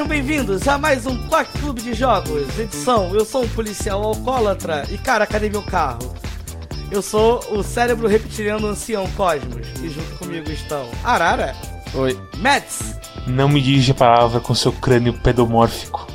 Sejam bem-vindos a mais um Quack Clube de Jogos, edição Eu sou um policial alcoólatra e cara, cadê meu carro? Eu sou o cérebro reptiliano ancião Cosmos e junto comigo estão Arara, Oi. Mets Não me dirige a palavra com seu crânio pedomórfico.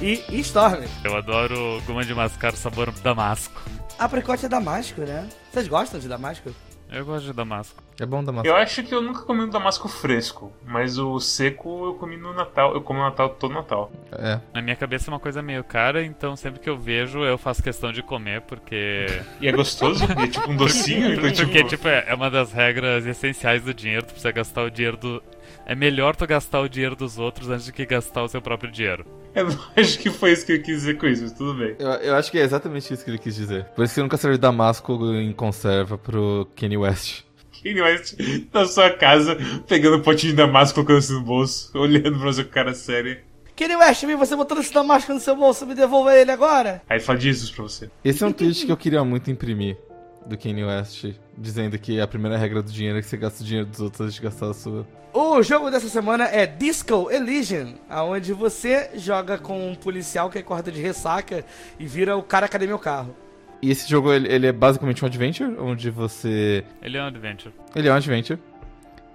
e Storm. Eu adoro goma de mascar sabor damasco. Apricote é damasco, né? Vocês gostam de damasco? Eu gosto de damasco. É bom Damasco. Eu acho que eu nunca comi um damasco fresco, mas o seco eu comi no Natal. Eu como no Natal todo Natal. É. Na minha cabeça é uma coisa meio cara, então sempre que eu vejo eu faço questão de comer, porque. E é gostoso, e é tipo um docinho, então Porque, tipo... tipo, é é uma das regras essenciais do dinheiro, tu precisa gastar o dinheiro do. É melhor tu gastar o dinheiro dos outros antes de que gastar o seu próprio dinheiro. Eu acho que foi isso que eu quis dizer com isso, mas tudo bem. Eu, eu acho que é exatamente isso que ele quis dizer. Por isso que nunca serve Damasco em conserva pro Kanye West. Kanye West na sua casa, pegando um potinho de damasco, colocando assim no bolso, olhando pra você com cara séria. Kenny West, vi você botando esse damasco no seu bolso, me devolva ele agora. Aí fala Jesus pra você. Esse é um tweet que eu queria muito imprimir do Kanye West, dizendo que a primeira regra do dinheiro é que você gasta o dinheiro dos outros antes de gastar a sua. O jogo dessa semana é Disco Elysium, onde você joga com um policial que acorda de ressaca e vira o cara cadê meu carro. E esse jogo, ele, ele é basicamente um adventure, onde você... Ele é um adventure. Ele é um adventure,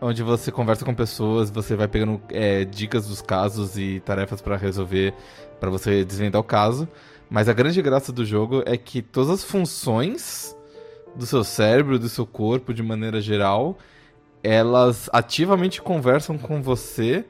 onde você conversa com pessoas, você vai pegando é, dicas dos casos e tarefas pra resolver, pra você desvendar o caso. Mas a grande graça do jogo é que todas as funções do seu cérebro, do seu corpo, de maneira geral, elas ativamente conversam com você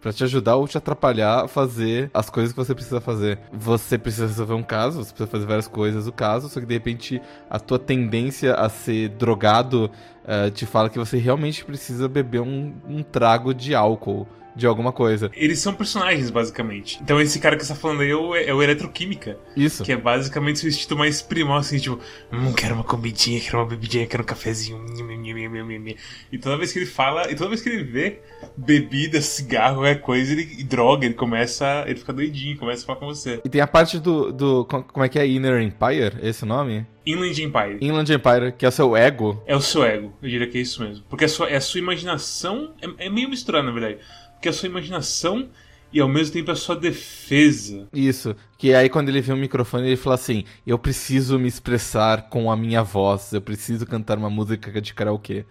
pra te ajudar ou te atrapalhar a fazer as coisas que você precisa fazer. Você precisa resolver um caso, você precisa fazer várias coisas do caso, só que de repente a tua tendência a ser drogado eh, te fala que você realmente precisa beber um, um trago de álcool, de alguma coisa. Eles são personagens, basicamente. Então esse cara que você tá falando aí é o, é o Eletroquímica. Isso. Que é basicamente seu instinto mais primal, assim, tipo, hum, quero uma comidinha, quero uma bebidinha, quero um cafezinho. E toda vez que ele fala, e toda vez que ele vê bebida, cigarro, qualquer coisa, ele, e droga, ele começa, ele fica doidinho, começa a falar com você. E tem a parte do, do. co- Como é que é? Inner Empire? Esse nome? Inland Empire. Inland Empire, que é o seu ego. É o seu ego, eu diria que é isso mesmo. Porque é a sua, é a sua imaginação, é, é meio misturado, na verdade. Porque é a sua imaginação e ao mesmo tempo a sua defesa. Isso. Que aí quando ele vê o microfone, ele fala assim: Eu preciso me expressar com a minha voz, eu preciso cantar uma música de karaokê.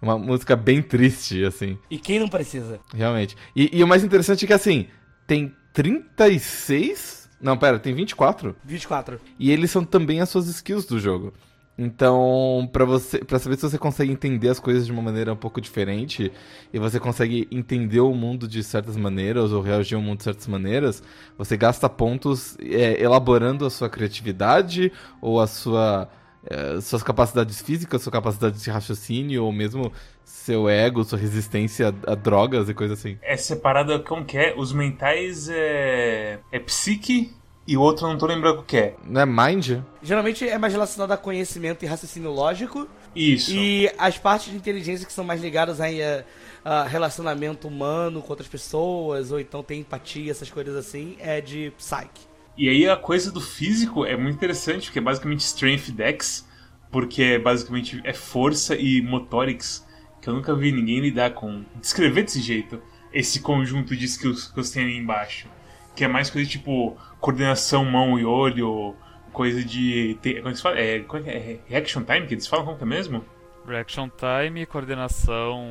Uma música bem triste, assim, E quem não precisa? realmente. E, e o mais interessante é que, assim, tem 36? Não, pera, tem 24? 24. E eles são também as suas skills do jogo. Então, pra você, para saber se você consegue entender as coisas de uma maneira um pouco diferente e você consegue entender o mundo de certas maneiras ou reagir ao mundo de certas maneiras, você gasta pontos é, elaborando a sua criatividade ou a sua é, suas capacidades físicas, sua capacidade de raciocínio ou mesmo seu ego, sua resistência a, a drogas e coisa assim. É separado como que é? Os mentais é. É psique e o outro eu não tô lembrando o que é. Não é mind? Geralmente é mais relacionado a conhecimento e raciocínio lógico. Isso. E as partes de inteligência que são mais ligadas a, a- a relacionamento humano com outras pessoas, ou então tem empatia, essas coisas assim, é de psyche. E aí a coisa do físico é muito interessante, porque é basicamente Strength Dex, porque é basicamente é força e motorics, que eu nunca vi ninguém lidar com. Descrever desse jeito, esse conjunto de skills que você tem ali embaixo. Que é mais coisa tipo coordenação mão e olho, coisa de. te- Como é que se fala? É, é é? Reaction time que eles falam como que é mesmo? Reaction time, coordenação,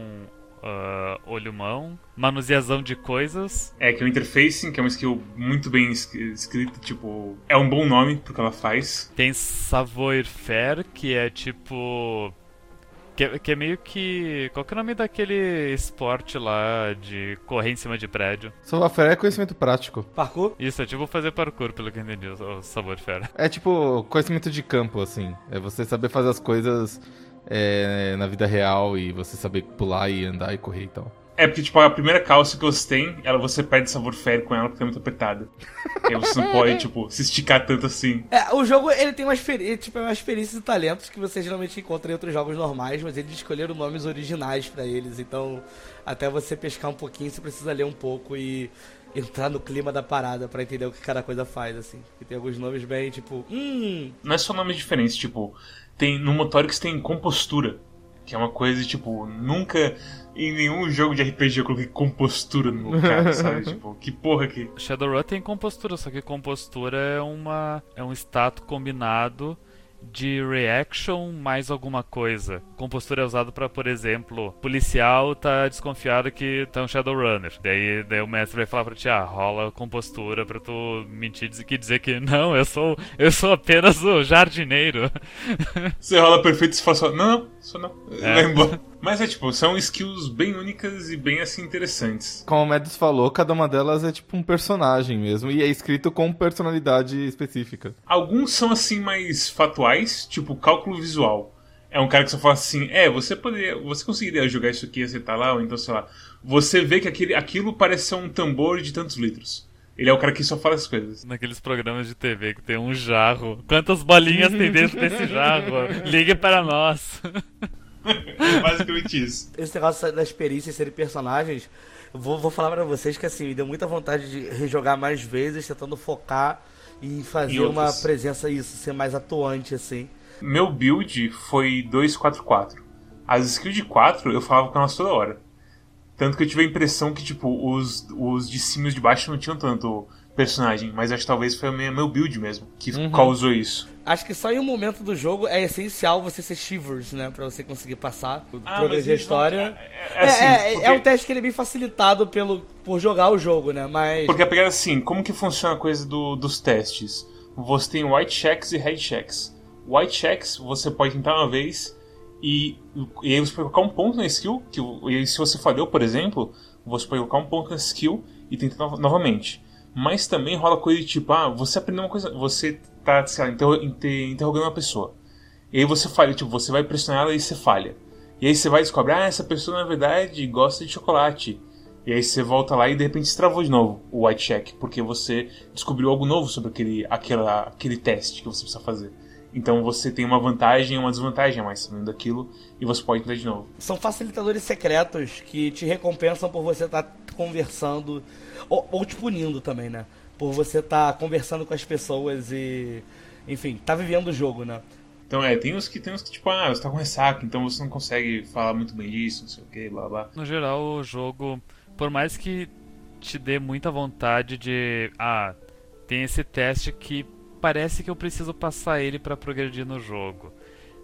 ah, olho-mão, manuseação de coisas. É, que é o interfacing, que é uma skill muito bem es- escrita, tipo. É um bom nome pro que ela faz. Tem savoir-faire, que é tipo. Que é, que é meio que. Qual que é o nome daquele esporte lá de correr em cima de prédio? Só é conhecimento prático. Parkour? Isso, é tipo fazer parkour, pelo que eu entendi, o o savoir-faire. É tipo conhecimento de campo, assim. É você saber fazer as coisas é, na vida real e você saber pular e andar e correr e tal. É porque, tipo, a primeira calça que você tem, ela você perde sabor férreo com ela porque é muito apertada. e aí você não pode, tipo, se esticar tanto assim. É, o jogo ele tem umas, tipo, umas experiências e talentos que você geralmente encontra em outros jogos normais, mas eles escolheram nomes originais pra eles, então até você pescar um pouquinho você precisa ler um pouco e entrar no clima da parada pra entender o que cada coisa faz, assim. E tem alguns nomes bem tipo, hum, Não é só nomes diferentes, tipo, tem no Motorix tem compostura. Que é uma coisa, tipo, nunca em nenhum jogo de RPG eu coloquei compostura no meu cara, sabe? tipo, que porra que. Shadowrun tem compostura, só que compostura é uma é um status combinado de reaction mais alguma coisa. Compostura é usado para, por exemplo, policial tá desconfiado que tá um Shadowrunner. Daí, daí o mestre vai falar pra ti, ah, rola compostura pra tu mentir e dizer que não, eu sou eu sou apenas o jardineiro. Você rola perfeito e fala só, não, não, só não. É. Vai embora. Mas é tipo, são skills bem únicas e bem assim interessantes. Como o Mads falou, cada uma delas é tipo um personagem mesmo e é escrito com personalidade específica. Alguns são assim mais fatuais, tipo cálculo visual. É um cara que só fala assim, é, você poderia, você conseguiria jogar isso aqui e acertar lá, ou então, sei lá, você vê que aquele, aquilo parece ser um tambor de tantos litros. Ele é o cara que só fala as coisas. Naqueles programas de TV que tem um jarro. Quantas bolinhas tem dentro desse jarro? Ligue para nós. Basicamente isso. Esse negócio das perícias serem personagens, vou, vou falar para vocês que assim, me deu muita vontade de rejogar mais vezes, tentando focar e fazer e uma presença, isso, ser mais atuante, assim. Meu build foi 244. As skills de 4 eu falava com elas toda hora. Tanto que eu tive a impressão que, tipo, os, os de cima e os de baixo não tinham tanto personagem, mas acho que talvez foi o meu build mesmo que uhum. causou isso. Acho que só em um momento do jogo é essencial você ser Shivers, né? Pra você conseguir passar, ah, progredir a história. É, é, assim, é, porque... é, um teste que ele é bem facilitado pelo, por jogar o jogo, né? Mas. Porque a pegada assim, como que funciona a coisa do, dos testes? Você tem white checks e red checks. White checks você pode tentar uma vez e, e aí você pode colocar um ponto na skill. Que, e se você falhou, por exemplo, você pode colocar um ponto na skill e tentar no novamente. Mas também rola coisa de tipo, ah, você aprendeu uma coisa, você tá, sei lá, interro inter interrogando uma pessoa. E aí você falha, tipo, você vai pressionar ela e você falha. E aí você vai descobrir, ah, essa pessoa na verdade gosta de chocolate. E aí você volta lá e de repente travou de novo o white check, porque você descobriu algo novo sobre aquele, aquela, aquele teste que você precisa fazer. Então você tem uma vantagem e uma desvantagem mais sabendo daquilo e você pode entrar de novo. São facilitadores secretos que te recompensam por você estar tá conversando ou, ou te punindo também, né? Por você estar tá conversando com as pessoas e. Enfim, tá vivendo o jogo, né? Então é, tem uns que tem uns que, tipo, ah, você tá com ressaca, então você não consegue falar muito bem disso, não sei o que, blá blá. No geral, o jogo, por mais que te dê muita vontade de. Ah, tem esse teste que parece que eu preciso passar ele para progredir no jogo.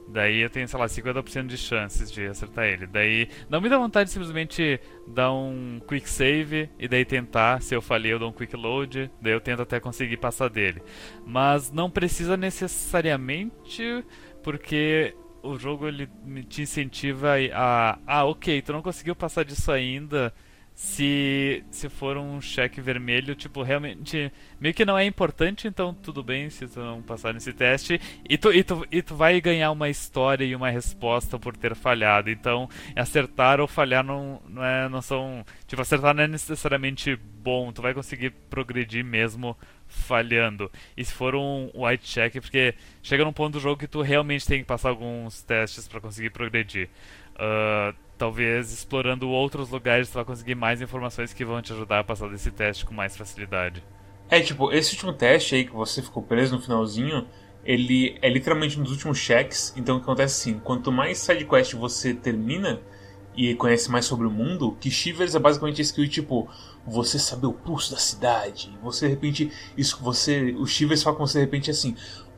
Daí eu tenho, sei lá, 50% de chances de acertar ele. Daí não me dá vontade de simplesmente dar um quick save e daí tentar. Se eu falhei, eu dou um quick load. Daí eu tento até conseguir passar dele. Mas não precisa necessariamente, porque o jogo ele te incentiva a. Ah, ok, tu não conseguiu passar disso ainda se, se for um cheque vermelho, tipo, realmente meio que não é importante, então tudo bem se tu não passar nesse teste. E tu, e, tu, e tu vai ganhar uma história e uma resposta por ter falhado. Então, acertar ou falhar não, não, é, não são. Tipo, acertar não é necessariamente bom, tu vai conseguir progredir mesmo falhando. E se for um white check, porque chega num ponto do jogo que tu realmente tem que passar alguns testes para conseguir progredir. Uh, talvez explorando outros lugares você vai conseguir mais informações que vão te ajudar a passar desse teste com mais facilidade. É, tipo, esse último teste aí que você ficou preso no finalzinho, ele é literalmente um dos últimos cheques. Então o que acontece assim, quanto mais sidequest você termina e conhece mais sobre o mundo, que Shivers é basicamente esse que tipo, você saber o pulso da cidade. Você de repente, isso você, o Shivers fala com você de repente assim,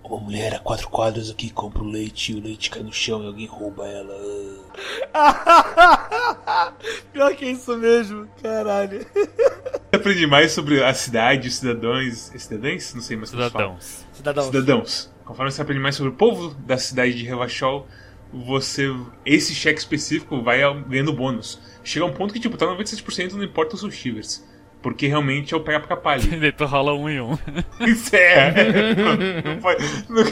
uma mulher a quatro quadros aqui compra o leite, o leite cai no chão e alguém rouba ela. Pior que isso mesmo, caralho. Aprendi mais sobre a cidade, os cidadãos. Cidadãos? Não sei mais como Cidadãos. Cidadãos. Cidadãos. Conforme você aprende mais sobre o povo da cidade de Revachol, você. Esse cheque específico vai ganhando bônus. Chega um ponto que, tipo, tá 97% não importa os seus shivers. Porque realmente é o pega pra palha. Daí tu rola um em um. Isso é.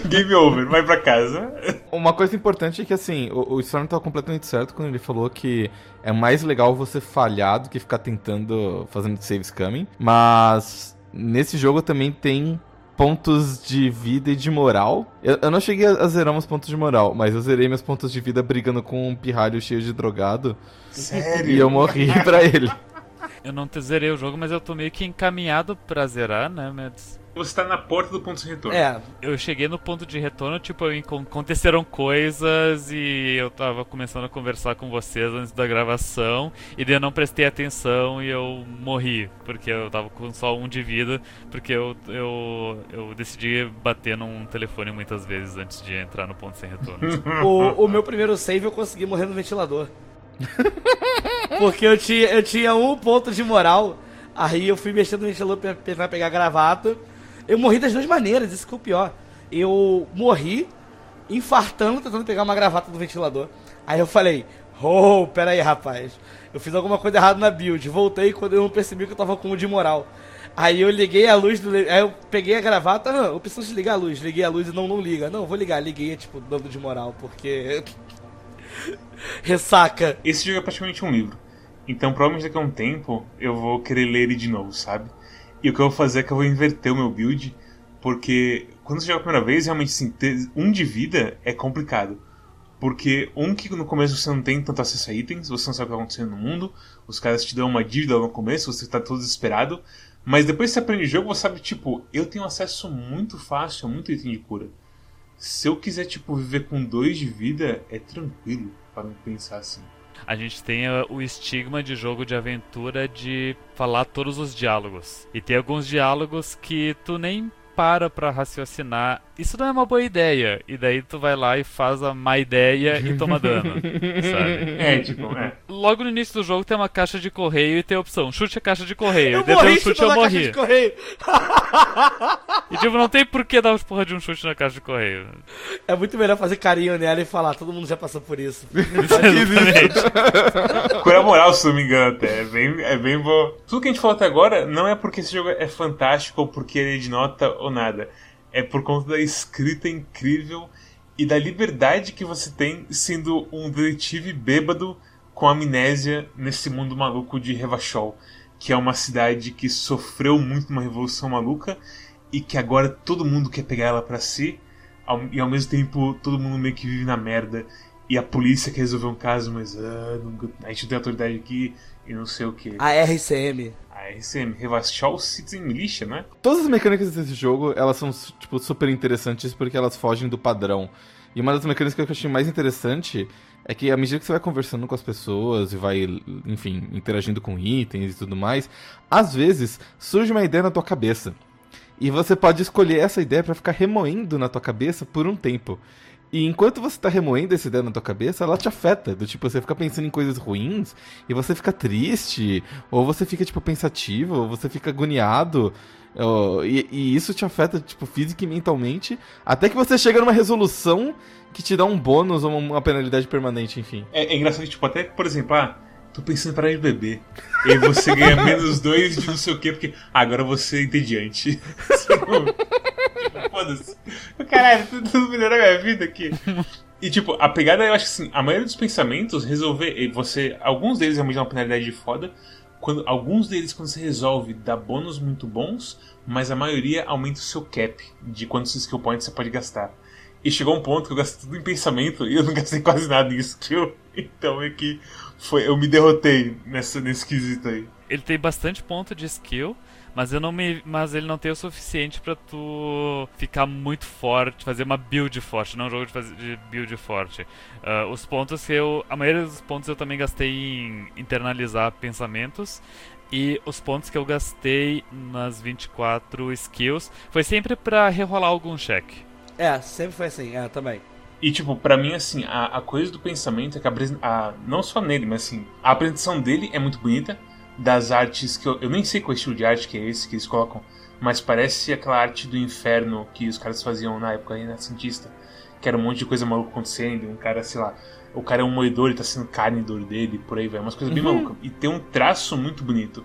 Game over, vai pra casa. Uma coisa importante é que assim, o, o Storm tá completamente certo quando ele falou que é mais legal você falhar do que ficar tentando, fazendo save scamming. Mas nesse jogo também tem pontos de vida e de moral. Eu, eu, não cheguei a zerar meus pontos de moral, mas eu zerei meus pontos de vida brigando com um pirralho cheio de drogado. Sério? E eu morri pra ele. Eu não zerei o jogo, mas eu tô meio que encaminhado pra zerar, né, Mads? Você tá na porta do ponto de retorno. É, Eu cheguei no ponto de retorno, tipo, aconteceram coisas e eu tava começando a conversar com vocês antes da gravação, e daí eu não prestei atenção e eu morri, porque eu tava com só um de vida, porque eu, eu, eu decidi bater num telefone muitas vezes antes de entrar no ponto sem retorno. o, o meu primeiro save eu consegui morrer no ventilador. Porque eu tinha, eu tinha um ponto de moral. Aí eu fui mexendo no ventilador pra pegar gravata. Eu morri das duas maneiras, isso que é o pior. Eu morri infartando, tentando pegar uma gravata do ventilador. Aí eu falei, oh, pera aí, rapaz. Eu fiz alguma coisa errada na build. Voltei quando eu não percebi que eu tava com um de moral. Aí eu liguei a luz do. Aí eu peguei a gravata, ah, eu preciso desligar a luz. Liguei a luz e não, não liga. Não, vou ligar, liguei, tipo, dando de moral, porque. Ressaca. Esse jogo é praticamente um livro. Então, provavelmente daqui a um tempo eu vou querer ler ele de novo, sabe? E o que eu vou fazer é que eu vou inverter o meu build, porque quando você joga a primeira vez, realmente assim, ter um de vida é complicado. Porque um que no começo você não tem tanto acesso a itens, você não sabe o que está acontecendo no mundo, os caras te dão uma dívida no começo, você está todo desesperado, mas depois que você aprende o jogo, você sabe, tipo, eu tenho acesso muito fácil a muito item de cura. Se eu quiser, tipo, viver com dois de vida, é tranquilo para me pensar assim. A gente tem uh, o estigma de jogo de aventura de falar todos os diálogos. E tem alguns diálogos que tu nem para pra raciocinar. Isso não é uma boa ideia. E daí tu vai lá e faz a má ideia e toma dano. sabe? É, tipo, é. Logo no início do jogo tem uma caixa de correio e tem a opção: chute a caixa de correio. Eu Depois morri chute eu a caixa morri. de correio. E tipo, não tem por que dar os porra de um chute na caixa de correio. É muito melhor fazer carinho nela e falar, todo mundo já passou por isso. Exatamente. Cura moral, se não me engano, até. É bem, é bem bom. Tudo que a gente falou até agora não é porque esse jogo é fantástico ou porque ele é de nota ou nada. É por conta da escrita incrível e da liberdade que você tem sendo um detetive bêbado com amnésia nesse mundo maluco de Revachol, que é uma cidade que sofreu muito uma revolução maluca e que agora todo mundo quer pegar ela pra si, e ao mesmo tempo todo mundo meio que vive na merda. E a polícia quer resolver um caso, mas ah, a gente não tem autoridade aqui e não sei o que. A RCM. A RCM, Revachol Citizen Militia, né? Todas as mecânicas desse jogo, elas são, tipo, super interessantes porque elas fogem do padrão. E uma das mecânicas que eu achei mais interessante é que à medida que você vai conversando com as pessoas e vai, enfim, interagindo com itens e tudo mais, às vezes surge uma ideia na tua cabeça. E você pode escolher essa ideia pra ficar remoendo na tua cabeça por um tempo. E enquanto você tá remoendo essa ideia na tua cabeça, ela te afeta. Do tipo, você fica pensando em coisas ruins e você fica triste, ou você fica, tipo, pensativo, ou você fica agoniado. ó, E, e isso te afeta, tipo, física e mentalmente. Até que você chega numa resolução que te dá um bônus ou uma penalidade permanente, enfim. É, é engraçado que, tipo, até, por exemplo, ah, tô pensando em parar de beber. E você ganha menos dois de não sei o que, porque agora você é entediante. Foda-se. Caralho, tudo, melhorou a minha vida aqui. E tipo, a pegada eu acho que assim, a maioria dos pensamentos resolver. Você. Alguns deles realmente dão uma penalidade de foda. Quando, alguns deles, quando você resolve, dá bônus muito bons, mas a maioria aumenta o seu cap de quantos skill points você pode gastar. E chegou um ponto que eu gastei tudo em pensamento e eu não gastei quase nada em skill. Então é que foi, eu me derrotei nessa, nesse quesito aí. Ele tem bastante ponto de skill, mas eu não me, mas ele não tem o suficiente pra tu ficar muito forte, fazer uma build forte, não um jogo de, fazer, de build forte. Ah, os pontos que eu, a maioria dos pontos eu também gastei em internalizar pensamentos. E os pontos que eu gastei nas 24 skills foi sempre pra rerolar algum cheque. É, sempre foi assim, é, também. E, tipo, pra mim, assim, a, a coisa do pensamento é que a, a- não só nele, mas assim, a apresentação dele é muito bonita. Das artes que eu, eu nem sei qual estilo de arte que é esse que eles colocam, mas parece aquela arte do inferno que os caras faziam na época renascentista. Que era um monte de coisa maluca acontecendo, um cara, sei lá, o cara é um moedor e tá sendo carne dor dele, por aí vai, umas coisas bem malucas. E tem um traço muito bonito.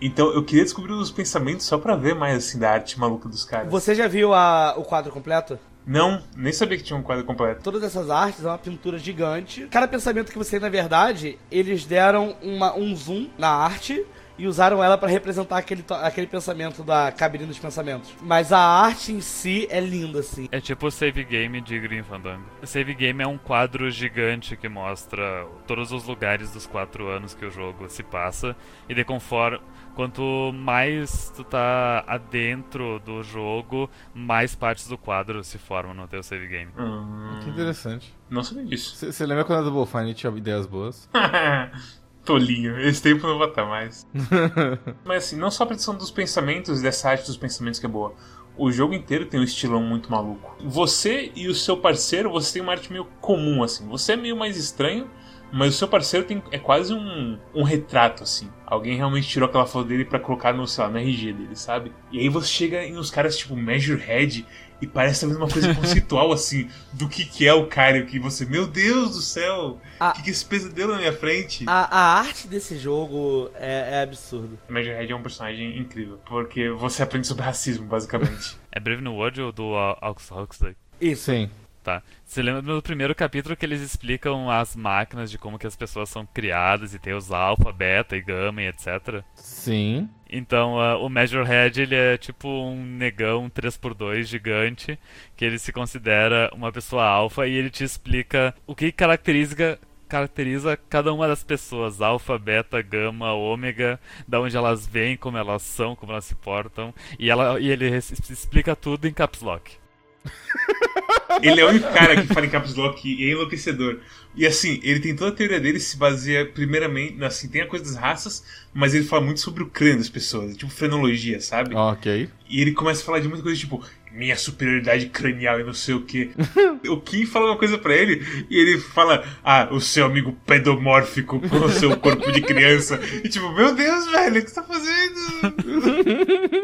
Então eu queria descobrir os pensamentos só pra ver mais, assim, da arte maluca dos caras. Você já viu a- o quadro completo? Não, nem sabia que tinha um quadro completo. Todas essas artes é uma pintura gigante. Cada pensamento que você tem, na verdade, eles deram uma- um zoom na arte e usaram ela para representar aquele, aquele pensamento da cabine dos pensamentos. Mas a arte em si é linda, assim. É tipo o save game de Green Fandango. O save game é um quadro gigante que mostra todos os lugares dos quatro anos que o jogo se passa. E de conforme. Quanto mais tu tá adentro do jogo, mais partes do quadro se formam no teu save game. Hum, Que interessante. não sabia disso. Você lembra quando a Double Fine tinha ideias boas? Tolinho, esse tempo não vai estar mais. Mas assim, não só a produção dos pensamentos e dessa arte dos pensamentos que é boa. O jogo inteiro tem um estilão muito maluco. Você e o seu parceiro, você tem uma arte meio comum, assim. Você é meio mais estranho, mas o seu parceiro tem, é quase um, um retrato, assim. Alguém realmente tirou aquela foto dele pra colocar no, sei lá, no RG dele, sabe? E aí você chega em uns caras tipo Measure Head e parece talvez uma coisa conceitual, assim, do que, que é o cara. Que você, meu Deus do céu, o Ah. que, que é esse pesadelo na minha frente? A, a arte desse jogo é, é absurdo. Major Head é um personagem incrível, porque você aprende sobre racismo, basicamente. É Brave New World ou do uh, Alex Huxley? Isso. Sim. Tá. Você lembra no primeiro capítulo que eles explicam as máquinas de como que as pessoas são criadas e tem os alfa, beta e gama e etc. Sim. Então, ah, o Measurehead, ele é tipo um negão 3x2 gigante, que ele se considera uma pessoa alfa e ele te explica o que caracteriza caracteriza cada uma das pessoas, alfa, beta, gama, ômega, da onde elas vêm, como elas são, como elas se portam, e, ela, e ele explica tudo em caps lock. Ele é o único cara que fala em caps lock e é enlouquecedor. E assim, ele tem toda a teoria dele se baseia primeiramente, assim, tem a coisa das raças, mas ele fala muito sobre o crânio das pessoas, tipo frenologia, sabe? Ok. E ele começa a falar de muita coisa tipo minha superioridade cranial e não sei o que. o Kim fala uma coisa pra ele e ele fala: Ah, o seu amigo pedomórfico com o seu corpo de criança. E tipo, meu Deus, velho, o que você tá fazendo?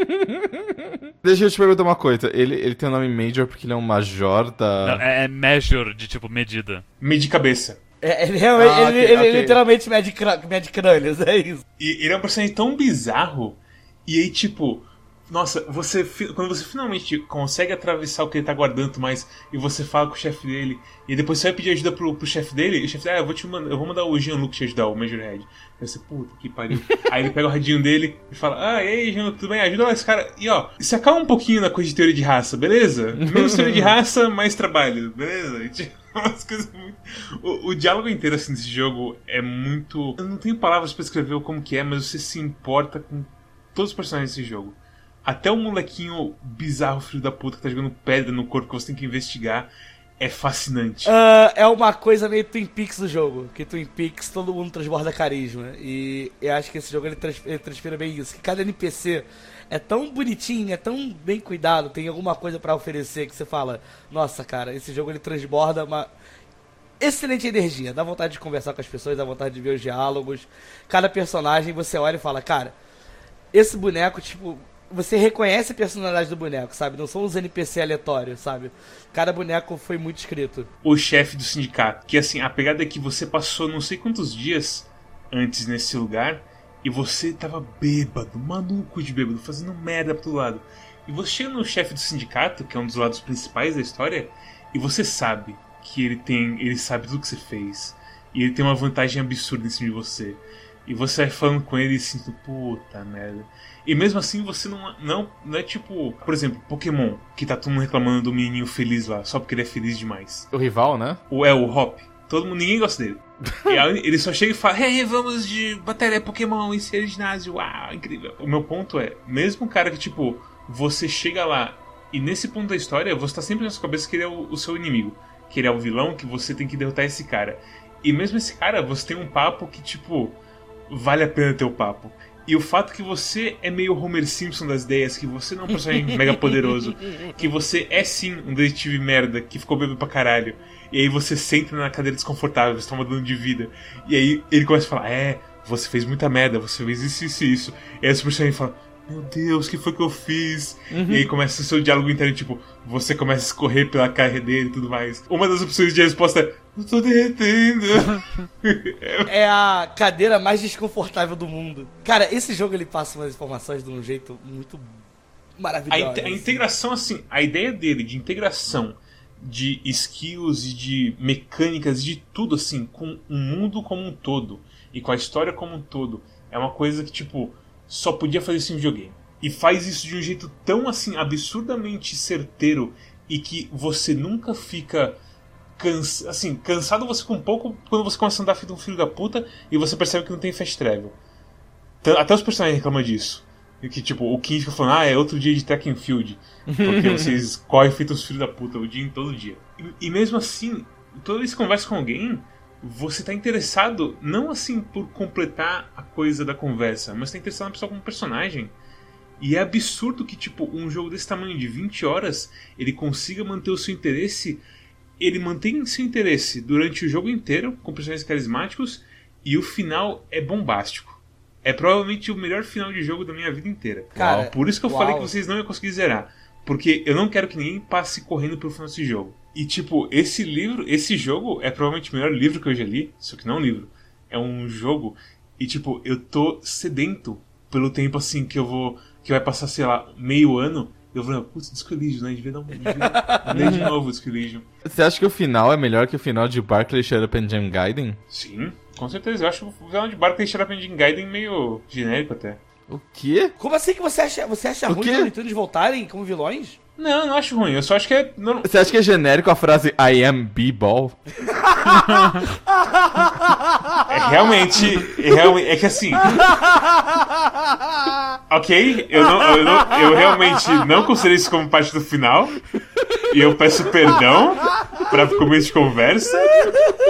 Deixa eu te perguntar uma coisa. Ele, ele tem o nome Major porque ele é um major da. Não, é, é measure, de tipo medida. Medir cabeça. É, ele realmente, Ah, ele, ok, ele ok. literalmente mede crânios, é isso. E ele é um personagem tão bizarro. E aí, tipo, nossa, você quando você finalmente consegue atravessar o que ele tá guardando mais e você fala com o chefe dele, e depois você vai pedir ajuda pro, pro chefe dele, e o chefe dele, ah, eu vou te mandar, eu vou mandar o Jean-Luc te ajudar, o Major Head. Aí você, puta que pariu. aí ele pega o radinho dele e fala, ah, e aí, Jean-Luc, tudo bem? Ajuda lá esse cara. E ó, se acalma um pouquinho na coisa de teoria de raça, beleza? Menos teoria de raça, mais trabalho, beleza? E, tipo, umas coisas muito... O, o diálogo inteiro, assim, desse jogo é muito... Eu não tenho palavras pra escrever como que é, mas você se importa com todos os personagens desse jogo. Até o molequinho bizarro, filho da puta, que tá jogando pedra no corpo que você tem que investigar, é fascinante. Ah, é uma coisa meio Twin Peaks do jogo. Que Twin Peaks todo mundo transborda carisma. E eu acho que esse jogo ele, trans, ele bem isso. Que cada NPC é tão bonitinho, é tão bem cuidado, tem alguma coisa pra oferecer que você fala: Nossa, cara, esse jogo ele transborda uma excelente energia. Dá vontade de conversar com as pessoas, dá vontade de ver os diálogos. Cada personagem você olha e fala: Cara, esse boneco, tipo, você reconhece a personalidade do boneco, sabe? Não são os NPC aleatórios, sabe? Cada boneco foi muito escrito. o chefe do sindicato. Que assim, a pegada é que você passou não sei quantos dias antes nesse lugar e você tava bêbado, maluco de bêbado, fazendo merda pro lado. E você chega no chefe do sindicato, que é um dos lados principais da história, e você sabe que ele tem. ele sabe tudo que você fez. E ele tem uma vantagem absurda em cima de você. E você vai falando com ele e sinto, puta merda. E mesmo assim você não, não, não é tipo, por exemplo, Pokémon, que tá todo mundo reclamando do menininho feliz lá, só porque ele é feliz demais O rival, né? o é o Hop. Todo mundo, ninguém gosta dele. E aí ele só chega e fala: Hey, vamos de bateria Pokémon e ser ginásio. Uau, incrível. O meu ponto é: mesmo um cara que, tipo, você chega lá e nesse ponto da história você tá sempre na sua cabeça que ele é o, o seu inimigo, que ele é o vilão, que você tem que derrotar esse cara. E mesmo esse cara, você tem um papo que, tipo, vale a pena ter o papo. E o fato que você é meio Homer Simpson das ideias, que você não é um personagem mega poderoso, que você é sim um detetive merda que ficou bebendo pra caralho. E aí você senta na cadeira desconfortável, você toma dano de vida. E aí ele começa a falar: É, você fez muita merda, você fez isso, isso e isso. E aí esse personagem fala: Meu Deus, o que foi que eu fiz? E aí começa o seu diálogo interno, tipo, você começa a escorrer pela cara dele e tudo mais. Uma das opções de resposta é: Eu tô derretendo. É a cadeira mais desconfortável do mundo. Cara, esse jogo ele passa umas informações de um jeito muito A, maravilhoso. inte- a integração, assim, a ideia dele de integração de skills e de mecânicas, de tudo, assim, com o mundo como um todo e com a história como um todo, é uma coisa que, tipo, só podia fazer isso em videogame. E faz isso de um jeito tão assim absurdamente certeiro e que você nunca fica cansa, assim, cansado você com um pouco quando você começa a andar feito um filho da puta e você percebe que não tem fast travel. Até os personagens reclamam disso. E que tipo, o King fica falando, ah, é outro dia de track and field. Porque vocês correm feito os filhos da puta o dia todo dia. E, e mesmo assim, toda vez que conversa com alguém, você tá interessado não assim por completar a coisa da conversa, mas tá interessado na pessoa como personagem. E é absurdo que, tipo, um jogo desse tamanho de 20 horas, ele consiga manter o seu interesse. Ele mantém seu interesse durante o jogo inteiro, com personagens carismáticos, e o final é bombástico. É provavelmente o melhor final de jogo da minha vida inteira. Cara, Por isso que eu uau. falei que vocês não iam conseguir zerar. Porque eu não quero que ninguém passe correndo pelo final desse jogo. E, tipo, esse livro, esse jogo é provavelmente o melhor livro que eu já li. Só que não é um livro. É um jogo. E, tipo, eu tô sedento pelo tempo, assim, que eu vou. Que vai passar, sei lá, meio ano. Eu vou, putz, Disco Elysium, né? Devia dar um. Devia de novo o Disco Elysium. Você acha que o final é melhor que o final de Barclay Shut Up and Jam Gaiden? Sim, com certeza. Eu acho o final de Barclay Shut Up and Gaiden meio genérico até. O quê? Como assim que você acha, você acha O ruim quê? os Looney voltarem como vilões? Não, não acho ruim. Eu só acho que é. Não... Você acha que é genérico a frase I am B-Ball? É realmente. É, realmente, é que assim. Ok, eu, não, eu, não- eu realmente não considerei isso como parte do final. E eu peço perdão pra começo de conversa.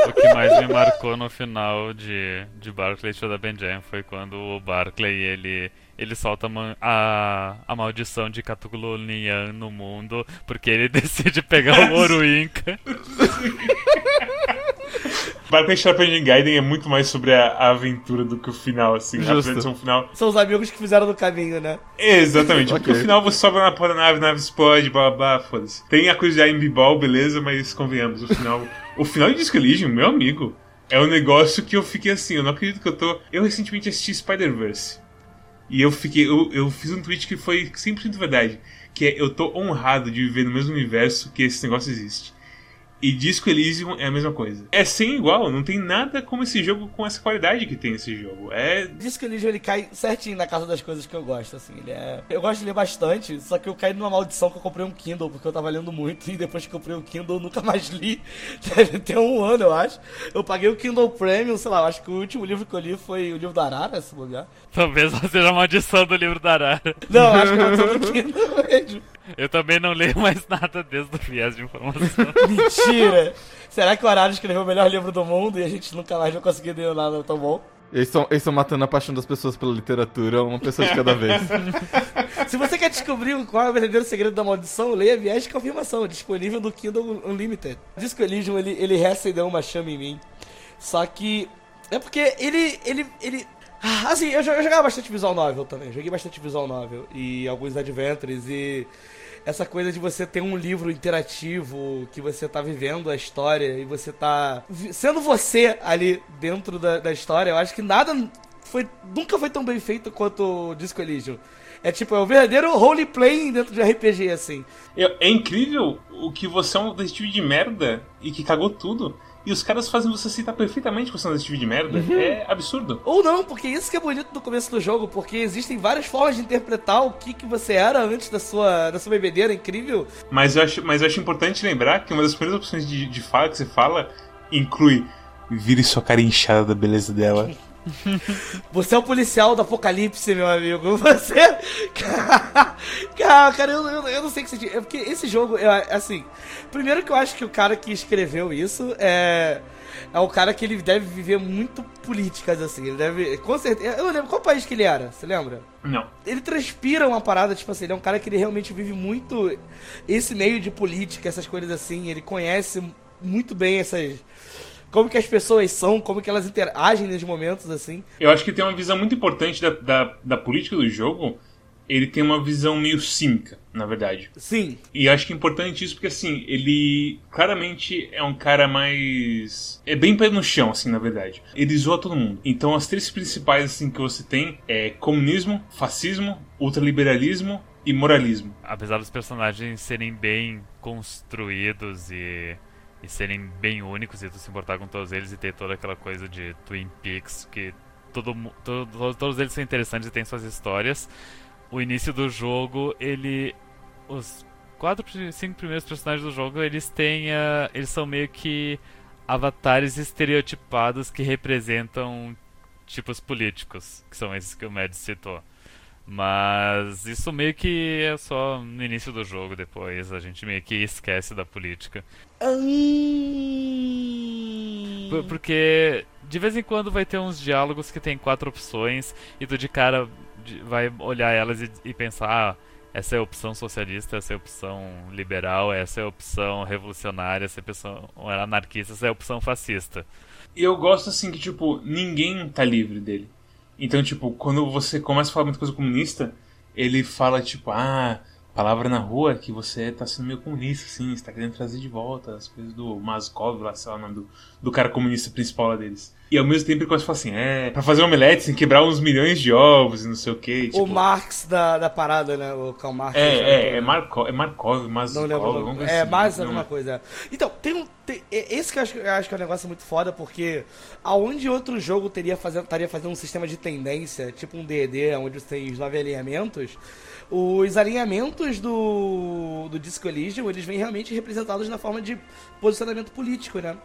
O que mais me marcou no final de, de Barclay Show da Ben Jam foi quando o Barclay ele, ele solta a, a, a maldição de Cthulhu Nian no mundo porque ele decide pegar o ouro Inca. Barclay Sharp Engine Gaiden é muito mais sobre a, a aventura do que o final, assim. A Justo. apresentação final. São os amigos que fizeram no caminho, né? Exatamente, porque Ok. no final você sobe na porra da nave, a nave explode, blá blá, blá foda-se. Tem a coisa de IMB Ball, beleza, mas convenhamos, o final. o final de Disco Elysium, meu amigo, é um negócio que eu fiquei assim, eu não acredito que eu tô. Eu recentemente assisti Spider-Verse. E eu fiquei. Eu, eu fiz um tweet que foi 100% verdade. Que é eu tô honrado de viver no mesmo universo que esse negócio existe. E Disco Elysium é a mesma coisa. É sem igual, não tem nada como esse jogo com essa qualidade que tem esse jogo. É Disco Elysium ele cai certinho na casa das coisas que eu gosto, assim. Ele é... Eu gosto de ler bastante, só que eu caí numa maldição que eu comprei um Kindle, porque eu tava lendo muito, e depois que eu comprei o Kindle eu nunca mais li. Deve ter um ano, eu acho. Eu paguei o Kindle Premium, sei lá, eu acho que o último livro que eu li foi o livro da Arara, se bobear. Talvez não seja a maldição do livro da Arara. Não, eu acho que eu tô no Kindle mesmo. Eu também não leio mais nada desde o viés de informação. Mentira! Será que o Arara escreveu o melhor livro do mundo e a gente nunca mais vai conseguir ler nada tão bom? Eles estão eles matando a paixão das pessoas pela literatura, uma pessoa de cada vez. Se você quer descobrir qual é o verdadeiro segredo da maldição, leia Viés de Confirmação, disponível no Kindle Unlimited. Disco Elysium, ele, ele reacendeu uma chama em mim. Só que. É porque ele. ele, ele ah, assim, eu, eu jogava bastante visual novel também. Joguei bastante visual novel e alguns adventures e. Essa coisa de você ter um livro interativo que você tá vivendo a história e você tá sendo você ali dentro da, da história, eu acho que nada foi nunca foi tão bem feito quanto o Disco Elysium. É tipo, é o verdadeiro roleplay dentro de RPG, assim. É, é incrível o que você é um detetive de merda e que cagou tudo. E os caras fazem você aceitar perfeitamente que você é um detetive de merda. É absurdo. Ou não, porque isso que é bonito no começo do jogo, porque existem várias formas de interpretar o que, que você era antes da sua, da sua bebedeira incrível. Mas eu, acho, mas eu acho importante lembrar que uma das primeiras opções de, de fala que você fala inclui vire sua cara inchada da beleza dela. Você é o policial do apocalipse, meu amigo. Você. Cara, cara eu, eu, eu não sei o que você. É porque esse jogo, eu, assim. Primeiro que eu acho que o cara que escreveu isso é. É o cara que ele deve viver muito políticas, assim. Ele deve. Com certeza. Eu lembro qual país que ele era, você lembra? Não. ele transpira uma parada, tipo assim, ele é um cara que ele realmente vive muito esse meio de política, essas coisas assim, ele conhece muito bem essas. Como que as pessoas são, como que elas interagem nesses momentos, assim. Eu acho que tem uma visão muito importante da, da, da política do jogo. Ele tem uma visão meio cínica, na verdade. Sim, E acho que é importante isso porque, assim, ele claramente é um cara mais. É bem pé no chão, assim, na verdade. Ele zoa todo mundo. Então, as três principais, assim, que você tem é comunismo, fascismo, ultraliberalismo e moralismo. Apesar dos personagens serem bem construídos e, e serem bem únicos e tu se importar com todos eles e ter toda aquela coisa de Twin Peaks que todo, todo, todos eles são interessantes e têm suas histórias. O início do jogo, ele. Os quatro, cinco primeiros personagens do jogo, eles têm. Uh, eles são meio que avatares estereotipados que representam tipos políticos, que são esses que o Mads citou. Mas isso meio que é só no início do jogo, depois a gente meio que esquece da política. Porque de vez em quando vai ter uns diálogos que tem quatro opções e tu de cara vai olhar elas e, e pensar, ah, essa é a opção socialista, essa é a opção liberal, essa é a opção revolucionária, essa é a opção anarquista, essa é a opção fascista. E eu gosto assim que, tipo, ninguém tá livre dele. Então, tipo, quando você começa a falar muita coisa comunista, ele fala, tipo, ah, palavra na rua que você tá sendo meio comunista, assim, você tá querendo trazer de volta as coisas do Maskov, lá, sei lá, o nome do, do cara comunista principal lá deles. E ao mesmo tempo ele começa a falar assim, é, pra fazer omelete tem que quebrar uns milhões de ovos e não sei o que. Tipo... O Marx da, da parada, né? O Karl Marx. É, é, é, Marco, é Markov, mas não lembro. É, assim, mais alguma coisa. Então, tem um. Tem, esse que eu acho, eu acho que é um negócio muito foda, porque aonde outro jogo teria fazendo, estaria fazendo um sistema de tendência, tipo um DD, onde você tem os nove alinhamentos, os alinhamentos do, do Disco Elysium, eles vêm realmente representados na forma de posicionamento político, né?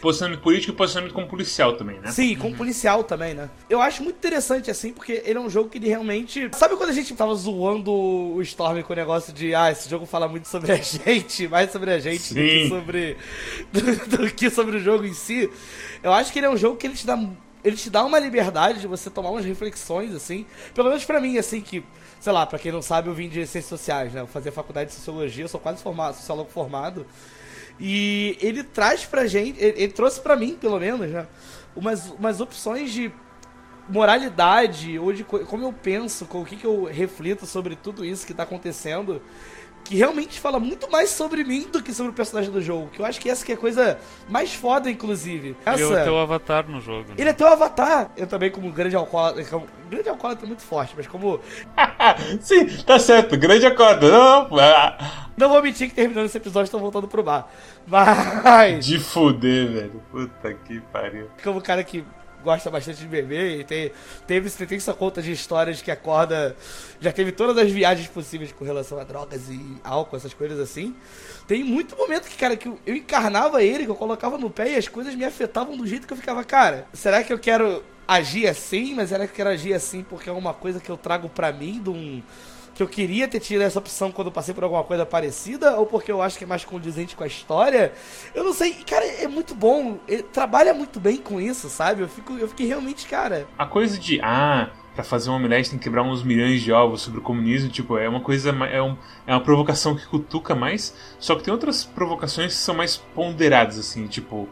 Posicionamento político e posicionamento como policial também, né? Sim, como policial também, né? Eu acho muito interessante, assim, porque ele é um jogo que ele realmente... Sabe quando a gente tava zoando o Storm com o negócio de, ah, esse jogo fala muito sobre a gente, mais sobre a gente Sim. do que sobre... Do, do que sobre o jogo em si? Eu acho que ele é um jogo que ele te dá ele te dá uma liberdade de você tomar umas reflexões, assim. Pelo menos para mim, assim, que sei lá, para quem não sabe, eu vim de ciências sociais, né? Eu fazia faculdade de sociologia, eu sou quase formado, sociólogo formado. E ele traz pra gente, ele, ele trouxe para mim, pelo menos, né? Umas, umas opções de moralidade, ou de como eu penso, com o que, que eu reflito sobre tudo isso que tá acontecendo que realmente fala muito mais sobre mim do que sobre o personagem do jogo. Que eu acho que essa que é a coisa mais foda, inclusive. Essa... Ele é o teu avatar no jogo. Né? Ele é teu avatar. Eu também, como grande alcoólatra. Como... Grande alcoólatra é muito forte, mas como. Sim, tá certo, grande alcoólatra. Não, não vou mentir que terminando esse episódio estou voltando pro bar. Mas. De fuder, velho. Puta que pariu. Como cara que gosta bastante de beber e tem, teve, tem sua conta de histórias que acorda. Já teve todas as viagens possíveis com relação a drogas e álcool, essas coisas assim. Tem muito momento que, cara, que eu encarnava ele, que eu colocava no pé e as coisas me afetavam do jeito que eu ficava, cara, será que eu quero agir assim? Mas será que eu quero agir assim porque é uma coisa que eu trago pra mim de um que eu queria ter tido essa opção quando passei por alguma coisa parecida, ou porque eu acho que é mais condizente com a história. Eu não sei. Cara, é muito bom. Ele trabalha muito bem com isso, sabe? Eu, fico, eu fiquei realmente, cara. A coisa de, ah, para fazer um omelete tem que quebrar uns milhões de ovos sobre o comunismo, tipo, é uma coisa, é, um, é uma provocação que cutuca mais, só que tem outras provocações que são mais ponderadas, assim, tipo,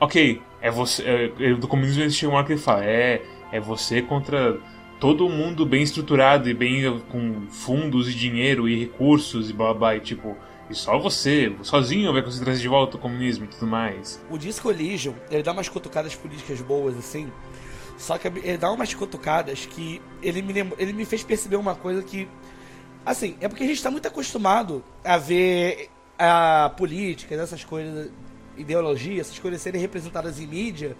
ok, é você, é, é, do comunismo existe uma hora que ele fala, é, é você contra todo mundo bem estruturado e bem com fundos e dinheiro e recursos e blá, e tipo, e só você, sozinho, vai conseguir trazer de volta o comunismo e tudo mais. O Disco Legion, ele dá umas cutucadas políticas boas, assim. Só que ele dá umas cutucadas que ele me, ele me fez perceber uma coisa que. Assim, é porque a gente está muito acostumado a ver a política, essas coisas, ideologia, essas coisas serem representadas em mídia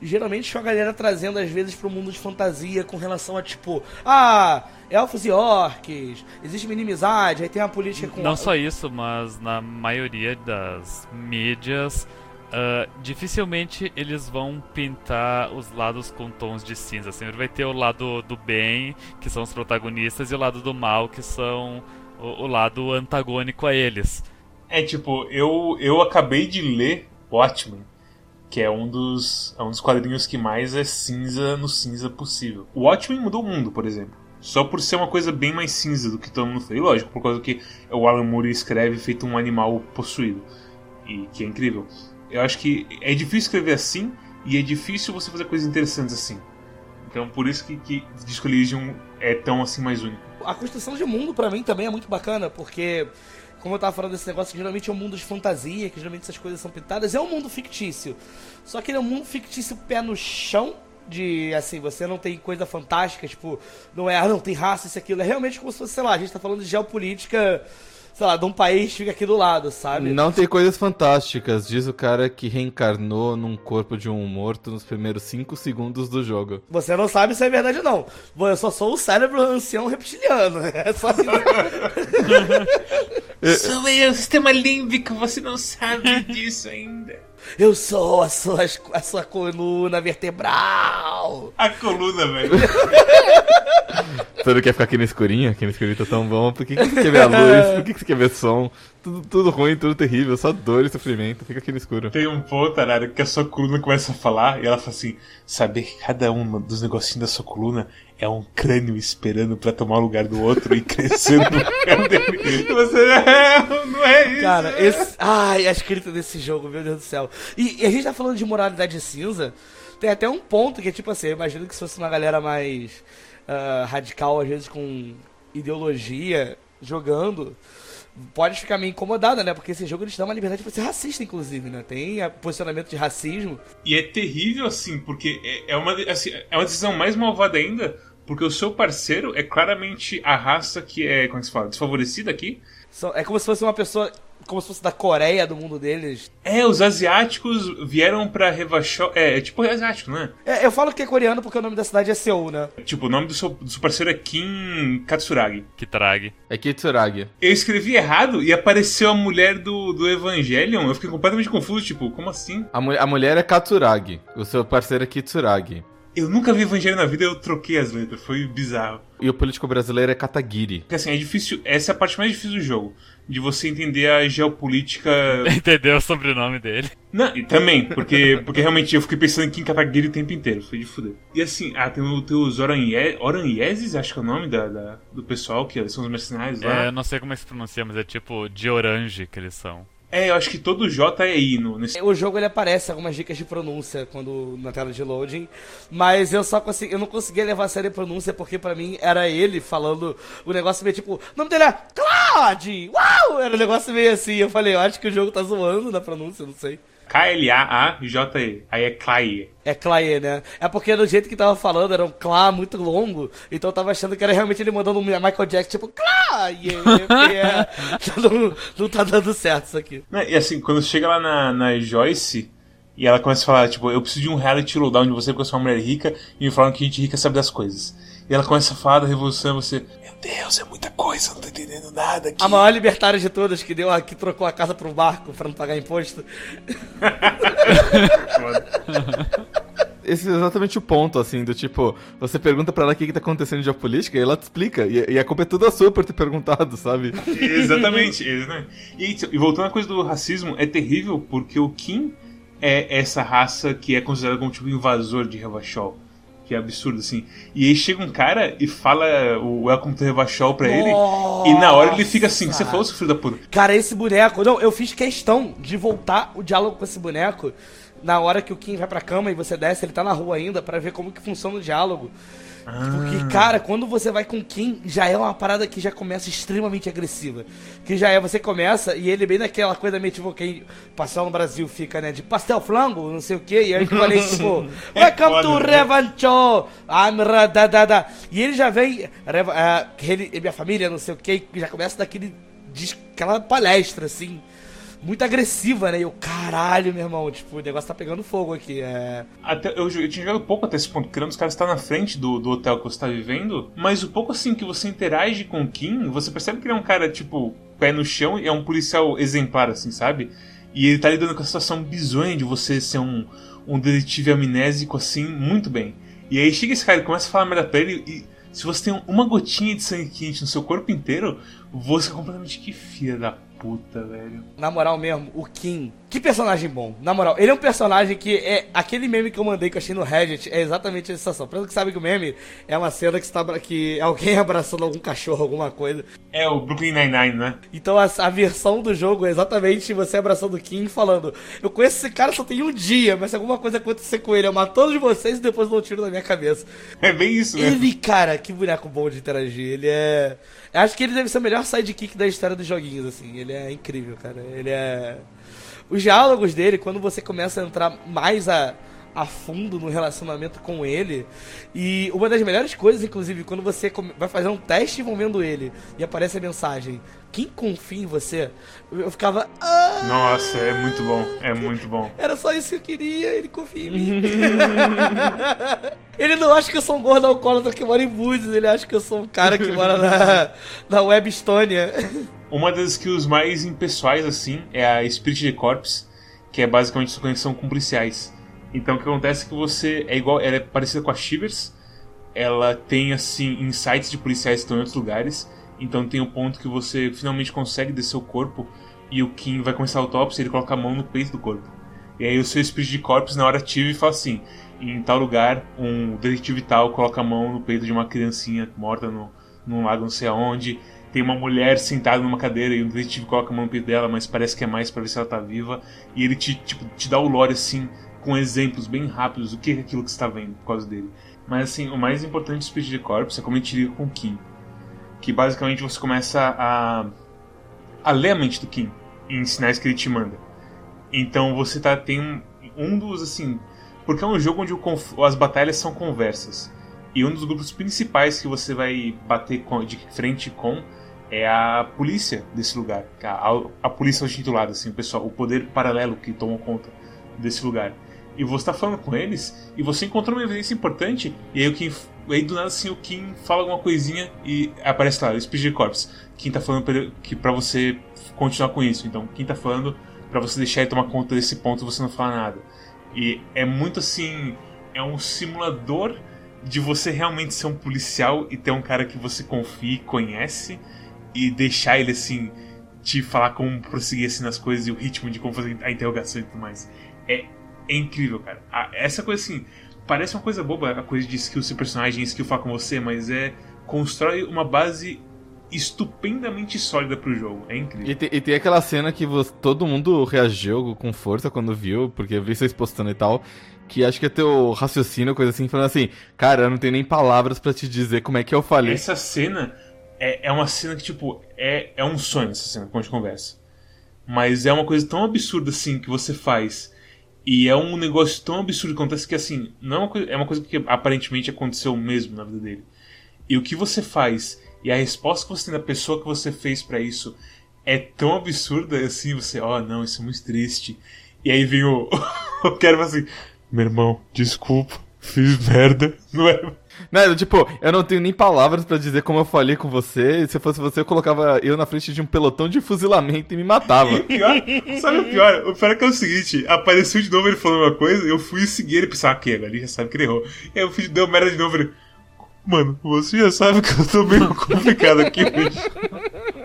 geralmente com a galera trazendo às vezes pro mundo de fantasia com relação a tipo, ah, elfos e orcs, existe uma inimizade, aí tem uma política com. Não só isso, mas na maioria das mídias. Uh, dificilmente eles vão pintar os lados com tons de cinza. Sempre vai ter o lado do bem, que são os protagonistas, e o lado do mal, que são o, o lado antagônico a eles. É tipo, eu, eu acabei de ler Watchmen que é um dos, é um dos quadrinhos que mais é cinza no cinza possível. O Watchmen mudou o mundo, por exemplo. Só por ser uma coisa bem mais cinza do que todo mundo fez. lógico, por causa que o Alan Moore escreve feito um animal possuído. E que é incrível. Eu acho que é difícil escrever assim e é difícil você fazer coisas interessantes assim. Então por isso que, que Disco Elysium é tão assim mais único. A construção de mundo para mim também é muito bacana, porque como eu tava falando desse negócio, que geralmente é um mundo de fantasia, que geralmente essas coisas são pintadas, é um mundo fictício. Só que ele é um mundo fictício pé no chão, de assim, você não tem coisa fantástica, tipo, não é, ah, não, tem raça, isso aquilo. É realmente como se fosse, sei lá, a gente tá falando de geopolítica sei lá, de um país fica aqui do lado, sabe? Não tem coisas fantásticas, diz o cara que reencarnou num corpo de um morto nos primeiros 5 segundos do jogo. Você não sabe se é verdade ou não. Eu só sou o cérebro ancião reptiliano. É só assim. Sou eu, sistema límbico, você não sabe disso ainda. Eu sou a sua, a sua coluna vertebral. A coluna, velho. Você não quer ficar aqui no escurinho? Aqui no escurinho tá tão bom. Por que, que você quer ver a luz? Por que, que você quer ver som? Tudo, tudo ruim, tudo terrível, só dor e sofrimento. Fica aqui no escuro. Tem um ponto, Arara, que a sua coluna começa a falar e ela fala assim: saber que cada um dos negocinhos da sua coluna é um crânio esperando pra tomar o lugar do outro e crescendo no lugar dele. Você, é, não é isso. Cara, esse. Ai, a escrita desse jogo, meu Deus do céu. E, e a gente tá falando de moralidade cinza. Tem até um ponto que é tipo assim, eu imagino que se fosse uma galera mais uh, radical, às vezes com ideologia, jogando, pode ficar meio incomodada, né? Porque esse jogo eles dão uma liberdade pra ser racista, inclusive, né? Tem posicionamento de racismo. E é terrível assim, porque é, é uma, assim, é uma decisão mais malvada ainda, porque o seu parceiro é claramente a raça que é, como é que se fala, desfavorecida aqui. É como se fosse uma pessoa. Como se fosse da Coreia, do mundo deles. É, os asiáticos vieram pra Revachol. É, é tipo asiático, né? É, eu falo que é coreano porque o nome da cidade é Seul, né? Tipo, o nome do seu, do seu parceiro é Kim Katsuragi. Trague. É Kitsuragi. Eu escrevi errado e apareceu a mulher do, do Evangelion. Eu fiquei completamente confuso, tipo, como assim? A, mu- a mulher é Katsuragi. O seu parceiro é Kitsuragi. Eu nunca vi Evangelho na vida, eu troquei as letras, foi bizarro. E o político brasileiro é Katagiri. Porque assim, é difícil. Essa é a parte mais difícil do jogo. De você entender a geopolítica. Entendeu o sobrenome dele? Não, e também, porque, porque realmente eu fiquei pensando em Kim Kataguiri o tempo inteiro, foi de fuder. E assim, ah, tem, o- tem os Oranhie- Oranhieses, acho que é o nome da, da- do pessoal, que são os mercenários lá. É, eu não sei como é que se pronuncia, mas é tipo de orange que eles são. É, eu acho que todo J é I no, nesse. O jogo ele aparece algumas dicas de pronúncia quando na tela de loading, mas eu só consegui, eu não conseguia levar a sério a pronúncia porque pra mim era ele falando o negócio meio tipo, o nome dele é Claude! Uau! Era um negócio meio assim. Eu falei, eu acho que o jogo tá zoando na pronúncia, não sei. K-L-A-A-J-E. Aí é Claie. É Clay, né? É porque do jeito que tava falando era um Clá muito longo, então eu tava achando que era realmente ele mandando um Michael Jackson, tipo, Clay! É, não, não tá dando certo isso aqui. Né, E assim, quando chega lá na, na Joyce e ela começa a falar, tipo, eu preciso de um reality lowdown de você porque eu sou uma mulher rica e me falam que gente rica sabe das coisas. E ela começa a falar da revolução e você, Deus, é muita coisa, não tô entendendo nada aqui. A maior libertária de todas que deu a, que trocou a casa pro barco pra não pagar imposto. Esse é exatamente o ponto, assim, do tipo, você pergunta pra ela o que, que tá acontecendo em geopolítica e ela te explica. E, e a culpa é toda sua por ter perguntado, sabe? exatamente, exatamente. E, e voltando à coisa do racismo, é terrível porque o Kim é essa raça que é considerada como tipo invasor de Revachol. Que é absurdo, assim. E aí chega um cara e fala o Welcome to Revachol pra ele. E na hora ele fica assim, você falou, seu filho da puta. Cara, esse boneco. Não, eu fiz questão de voltar o diálogo com esse boneco na hora que o Kim vai pra cama e você desce, ele tá na rua ainda, pra ver como que funciona o diálogo. Porque, cara, quando você vai com o Kim, já é uma parada que já começa extremamente agressiva. Que já é, você começa e ele bem naquela coisa meio tipo que o pastel no Brasil fica, né? De pastel flango, não sei o que. E aí eu falei, tipo, É Welcome to né? Revancho! I'm ra- da, da, da. E ele já vem, ah, ele, minha família, não sei o que, já começa daquele. aquela palestra, assim. Muito agressiva, né? E eu, caralho, meu irmão, tipo, o negócio tá pegando fogo aqui. É. Até, eu, eu tinha jogado pouco até esse ponto, um dos caras tá na frente do, do hotel que você tá vivendo, mas o pouco assim que você interage com o Kim, você percebe que ele é um cara, tipo, pé no chão e é um policial exemplar, assim, sabe? E ele tá lidando com a situação bizonha de você ser um, um detetive amnésico, assim, muito bem. E aí chega esse cara e começa a falar merda pra ele e se você tem uma gotinha de sangue quente no seu corpo inteiro, você é completamente que filha da puta, velho. Na moral mesmo, o Kim. Que personagem bom. Na moral, ele é um personagem que é. Aquele meme que eu mandei que eu achei no Reddit é exatamente a sensação. Pra que sabe que o meme é uma cena que, está, que é alguém abraçando algum cachorro, alguma coisa. É o Brooklyn Nine-Nine, né? Então a, a versão do jogo é exatamente você abraçando o Kim falando: Eu conheço esse cara só tem um dia, mas se alguma coisa acontecer com ele, eu mato todos vocês e depois dou um tiro na minha cabeça. É bem isso, né? Ele, cara, que boneco bom de interagir. Ele é. Acho que ele deve ser o melhor sidekick da história dos joguinhos, assim. Ele é incrível, cara. Ele é. Os diálogos dele, quando você começa a entrar mais a, a fundo no relacionamento com ele. E uma das melhores coisas, inclusive, quando você vai fazer um teste envolvendo ele e aparece a mensagem: Quem confia em você? Eu ficava. Ah, Nossa, é muito bom. É muito bom. Era só isso que eu queria, ele confia em mim. ele não acha que eu sou um gordo alcoólatra que mora em Búzios, ele acha que eu sou um cara que mora na, na Web Estônia. Uma das skills mais impessoais, assim, é a Spirit de Corps, que é basicamente sua conexão com policiais. Então o que acontece é que você é igual, ela é parecida com a Shivers. Ela tem assim insights de policiais que estão em outros lugares. Então tem um ponto que você finalmente consegue descer o corpo e o Kim vai começar a autópsia, ele coloca a mão no peito do corpo. E aí o seu Spirit de Corps na hora ativa e fala assim: em tal lugar, um detetive tal coloca a mão no peito de uma criancinha morta no, num lago não sei aonde. Tem uma mulher sentada numa cadeira e o detetive coloca a mão no peito dela, mas parece que é mais para ver se ela tá viva. E ele te, tipo, te dá o lore assim, com exemplos bem rápidos do que é aquilo que está vendo por causa dele. Mas assim, o mais importante do de Corps é como ele te liga com o Kim. Que basicamente você começa a, a ler a mente do Kim em sinais que ele te manda. Então você tá, tem um, um dos assim. Porque é um jogo onde o, as batalhas são conversas. E um dos grupos principais que você vai bater com, de frente com é a polícia desse lugar. A, a, a polícia intitulada, assim, o pessoal, o poder paralelo que tomou conta desse lugar e você tá falando com eles e você encontrou uma evidência importante e aí o Kim, aí do nada assim o Kim fala alguma coisinha e aparece lá o Speed Corps. Kim tá falando pra, que para você continuar com isso. Então Kim tá falando para você deixar ele tomar conta desse ponto você não falar nada. E é muito assim, é um simulador de você realmente ser um policial e ter um cara que você confia e conhece e deixar ele assim te falar como prosseguir assim nas coisas e o ritmo de como fazer a interrogação e tudo mais. É é incrível, cara. essa coisa assim, parece uma coisa boba, a coisa de skill ser personagem, skill falar com você, mas é. constrói uma base estupendamente sólida pro jogo. É incrível. E tem, e tem aquela cena que você, todo mundo reagiu com força quando viu, porque eu vi vocês postando e tal. Que acho que é teu raciocínio, coisa assim, falando assim, cara, eu não tenho nem palavras para te dizer como é que eu falei. Essa cena é, é uma cena que, tipo, é, é um sonho essa cena, quando a gente conversa. Mas é uma coisa tão absurda assim que você faz e é um negócio tão absurdo que acontece que, assim, não é uma, coisa, é uma coisa que aparentemente aconteceu mesmo na vida dele. E o que você faz e a resposta que você tem da pessoa que você fez para isso é tão absurda assim, você, ó, oh, não, isso é muito triste. E aí vem o. o cara assim: meu irmão, desculpa, fiz merda, não é? Não, tipo, eu não tenho nem palavras para dizer como eu falei com você. Se fosse você, eu colocava eu na frente de um pelotão de fuzilamento e me matava. Pior, sabe o pior? O pior é que é o seguinte: apareceu de novo ele falando uma coisa, eu fui seguir ele e pensar, ah, que agora ele já sabe que ele errou. E aí eu fui, deu merda de novo ele. Mano, você já sabe que eu tô meio complicado aqui hoje.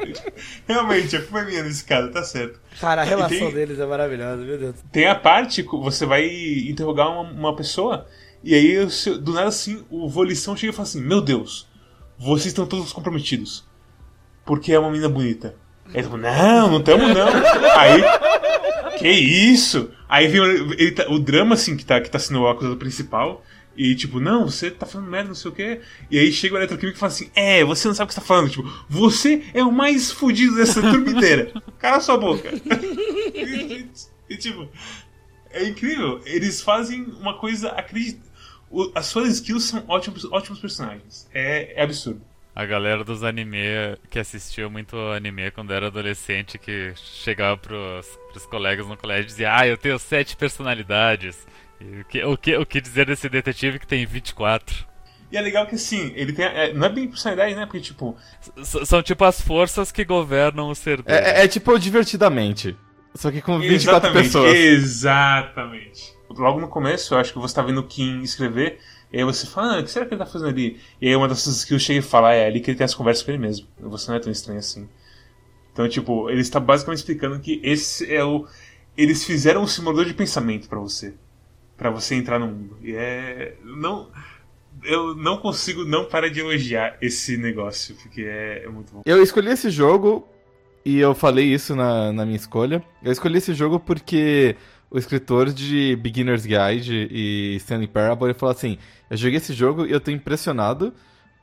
Realmente, a culpa é minha nesse caso, tá certo. Cara, a relação tem, deles é maravilhosa, meu Deus. Tem a parte que você vai interrogar uma, uma pessoa e aí, do nada assim, o Volição chega e fala assim: Meu Deus, vocês estão todos comprometidos. Porque é uma menina bonita. Aí ele fala, não, não estamos não. Aí, que isso? Aí vem o, tá, o drama, assim, que tá, que tá sendo o acusado principal. E tipo, não, você tá falando merda, não sei o quê. E aí chega o eletroquímico e fala assim: É, você não sabe o que você tá falando. Tipo, você é o mais fodido dessa turma inteira. Cala sua boca. e, e, tipo, é incrível. Eles fazem uma coisa acreditável o, as suas skills são ótimos, ótimos personagens. É, é absurdo. A galera dos anime que assistiu muito anime quando era adolescente, que chegava pros, pros colegas no colégio e dizia: Ah, eu tenho sete personalidades. E o, que, o, que, o que dizer desse detetive que tem 24? E é legal que assim, ele tem. É, não é bem personalidade, né? Porque, tipo. S são tipo as forças que governam o ser dele. É, é, é tipo divertidamente. Só que com 24 exatamente, pessoas. Exatamente logo no começo, eu acho que você tá vendo o Kim escrever, e aí você fala, ah, o que será que ele tá fazendo ali? E aí uma dessas skills chega e fala, ah, é ali que ele tem as conversas com ele mesmo. Você não é tão estranho assim. Então, tipo, ele está basicamente explicando que esse é o. Eles fizeram um simulador de pensamento para você. para você entrar no mundo. E é. Não. Eu não consigo não parar de elogiar esse negócio, porque é, é muito bom. Eu escolhi esse jogo, e eu falei isso na, na minha escolha. Eu escolhi esse jogo porque o escritor de Beginner's Guide e Stanley Parable, ele falou assim: Eu joguei esse jogo e eu tô impressionado,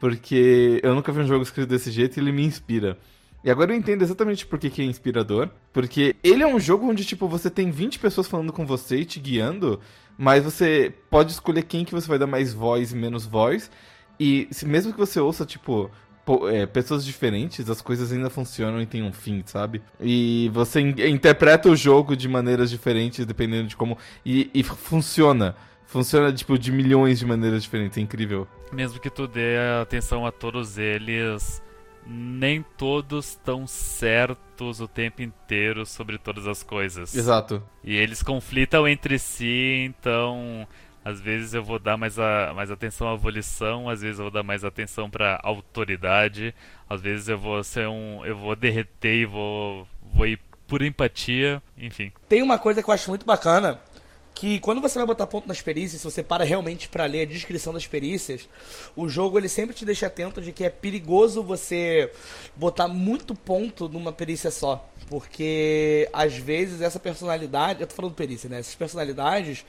porque eu nunca vi um jogo escrito desse jeito e ele me inspira. E agora eu entendo exatamente por que, é inspirador. Porque ele é um jogo onde, tipo, você tem 20 pessoas falando com você e te guiando, mas você pode escolher quem que você vai dar mais voz e menos voz. E se, mesmo que você ouça, tipo, é, pessoas diferentes, as coisas ainda funcionam e tem um fim, sabe? E você in interpreta o jogo de maneiras diferentes, dependendo de como. E, e funciona. Funciona, tipo, de milhões de maneiras diferentes. É incrível. Mesmo que tu dê atenção a todos eles, nem todos estão certos o tempo inteiro sobre todas as coisas. Exato. E eles conflitam entre si, então às vezes eu vou dar mais, a, mais atenção à volição, às vezes eu vou dar mais atenção para autoridade, às vezes eu vou ser um, eu vou derreter e vou, vou ir por empatia, enfim. Tem uma coisa que eu acho muito bacana, que quando você vai botar ponto nas perícias, se você para realmente para ler a descrição das perícias, o jogo ele sempre te deixa atento de que é perigoso você botar muito ponto numa perícia só, porque às vezes essa personalidade, eu tô falando perícia, né? Essas personalidades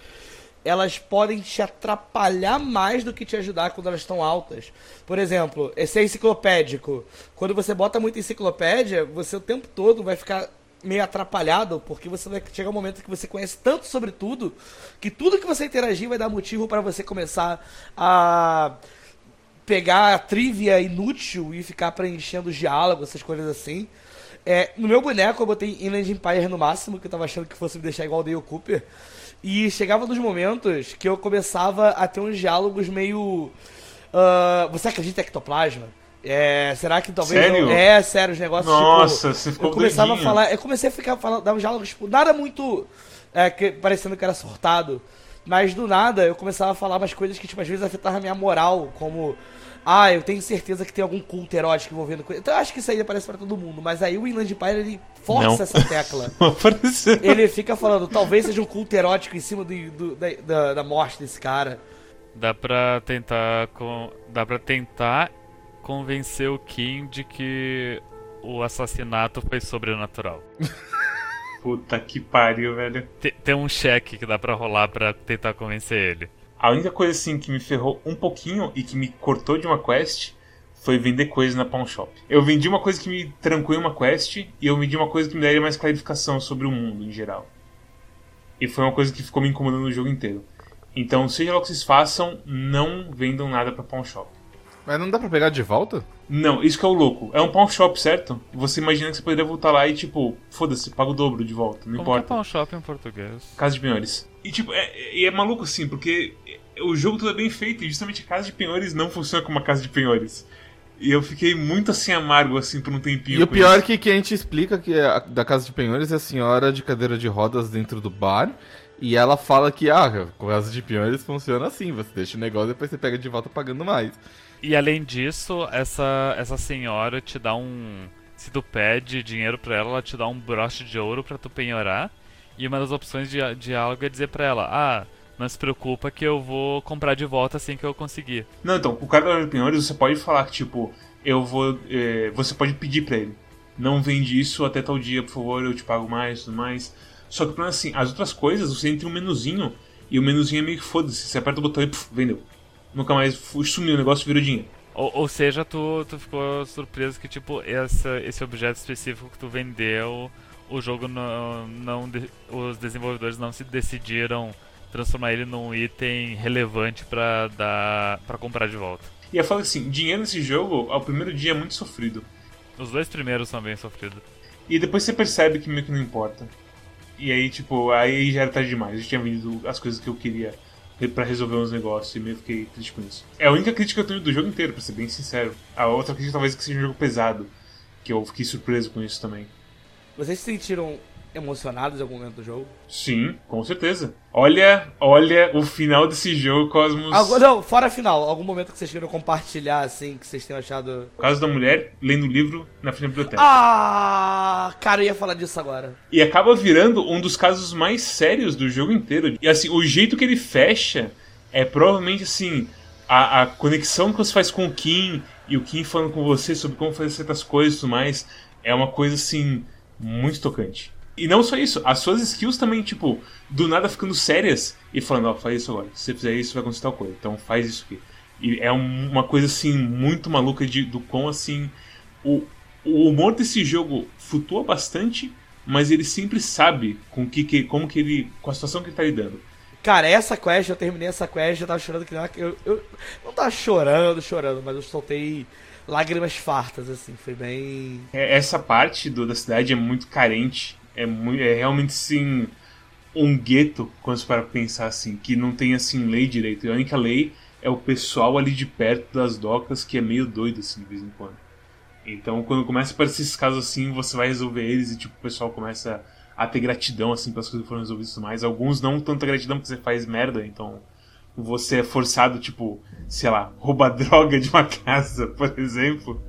elas podem te atrapalhar mais do que te ajudar quando elas estão altas. Por exemplo, esse é enciclopédico. Quando você bota muito enciclopédia, você o tempo todo vai ficar meio atrapalhado, porque você vai chegar um momento que você conhece tanto sobre tudo, que tudo que você interagir vai dar motivo para você começar a pegar a trivia inútil e ficar preenchendo os diálogos, essas coisas assim. É, no meu boneco eu botei Inland Empire no máximo, que eu tava achando que fosse me deixar igual o Dale Cooper. E chegava nos momentos que eu começava a ter uns diálogos meio. Uh, você acredita em ectoplasma? É, será que talvez. Sério? é, sério, os negócios. Nossa, tipo, você ficou Eu começava doidinho. a falar. Eu comecei a ficar falando, dar uns diálogos, tipo, nada muito. É, que, parecendo que era surtado. Mas do nada eu começava a falar umas coisas que, tipo, às vezes afetavam a minha moral, como. Ah, eu tenho certeza que tem algum culto erótico envolvendo coisa. Então eu acho que isso aí aparece pra todo mundo. Mas aí o Inland Empire ele força Não. essa tecla. Ele fica falando, talvez seja um culto erótico em cima do, do- da, da, da morte desse cara. Dá pra tentar com... dá para tentar convencer o Kim de que o assassinato foi sobrenatural. Puta que pariu, velho. Te- Tem um cheque que dá pra rolar pra tentar convencer ele. A única coisa assim que me ferrou um pouquinho e que me cortou de uma quest foi vender coisas na Pawn Shop. Eu vendi uma coisa que me trancou uma quest e eu vendi uma coisa que me daria mais clarificação sobre o mundo em geral. E foi uma coisa que ficou me incomodando o jogo inteiro. Então, seja lá o que vocês façam, não vendam nada pra Pawn Shop. Mas não dá pra pegar de volta? Não, isso que é o louco. É um pawn shop, certo? Você imagina que você poderia voltar lá e, tipo, foda-se, paga o dobro de volta, não Como importa. que é pawn shop em português? Casa de penhores. E tipo, é, e é maluco assim, porque o jogo todo é bem feito e justamente a casa de penhores não funciona como uma casa de penhores. E eu fiquei muito assim amargo assim por um tempinho. E o pior é isso. que, que a gente explica que a, da Casa de Penhores é a senhora de cadeira de rodas dentro do bar. E ela fala que, ah, a Casa de Penhores funciona assim. Você deixa o negócio e depois você pega de volta pagando mais. E além disso, essa, essa senhora te dá um. Se tu pede dinheiro pra ela, ela te dá um broche de ouro pra tu penhorar. E uma das opções de de diálogo é dizer pra ela: Ah, não se preocupa que eu vou comprar de volta assim que eu conseguir. Não, então, o cara da penhores você pode falar que, tipo, eu vou. é, você pode pedir pra ele. Não vende isso até tal dia, por favor, eu te pago mais e tudo mais. Só que o problema é assim, as outras coisas, você entra em um menuzinho e o menuzinho é meio que foda-se. Você aperta o botão e puf, vendeu. Nunca mais sumiu o negócio virou dinheiro. Ou, ou seja, tu, tu ficou surpreso que, tipo, essa, esse objeto específico que tu vendeu, o jogo não. não de- os desenvolvedores não se decidiram transformar ele num item relevante pra, dar, pra comprar de volta. E eu falo assim, dinheiro nesse jogo, ao primeiro dia é muito sofrido. Os dois primeiros são bem sofridos. E depois você percebe que meio que não importa. E aí, tipo, aí já era tarde demais. Eu tinha vendido as coisas que eu queria pra resolver uns negócios e meio fiquei triste com isso. É a única crítica que eu tenho do jogo inteiro, pra ser bem sincero. A outra crítica talvez que seja um jogo pesado. Que eu fiquei surpreso com isso também. Vocês se sentiram emocionados em algum momento do jogo? Sim, com certeza. Olha, olha o final desse jogo, Cosmos. Algu- não, fora final, algum momento que vocês queiram compartilhar, assim, que vocês tenham achado. O caso da mulher lendo o livro na frente da biblioteca. Ah, cara, eu ia falar disso agora. E acaba virando um dos casos mais sérios do jogo inteiro. E assim, o jeito que ele fecha é provavelmente assim. A, a conexão que você faz com o Kim e o Kim falando com você sobre como fazer certas coisas e tudo mais é uma coisa assim muito tocante. E não só isso, as suas skills também, tipo, do nada ficando sérias e falando, ó, faz isso agora. Se você fizer isso, vai acontecer tal coisa. Então faz isso aqui. E é um- uma coisa assim muito maluca de, do quão assim o, o humor desse jogo flutua bastante, mas ele sempre sabe com que, que como que ele com a situação que ele tá lidando. Cara, essa quest, eu terminei essa quest, eu tava chorando que eu, eu não tava chorando, chorando, mas eu soltei lágrimas fartas, assim, foi bem. É, essa parte do, da cidade é muito carente, é, é realmente sim um gueto, quando você para pensar assim, que não tem assim lei direito. E a única lei é o pessoal ali de perto das docas que é meio doido assim de vez em quando. Então, quando começa a aparecer esses casos assim, você vai resolver eles e tipo o pessoal começa a ter gratidão assim pelas coisas que foram resolvidas mais. Alguns não tanta gratidão porque você faz merda, então você é forçado, tipo, sei lá, roubar droga de uma casa, por exemplo.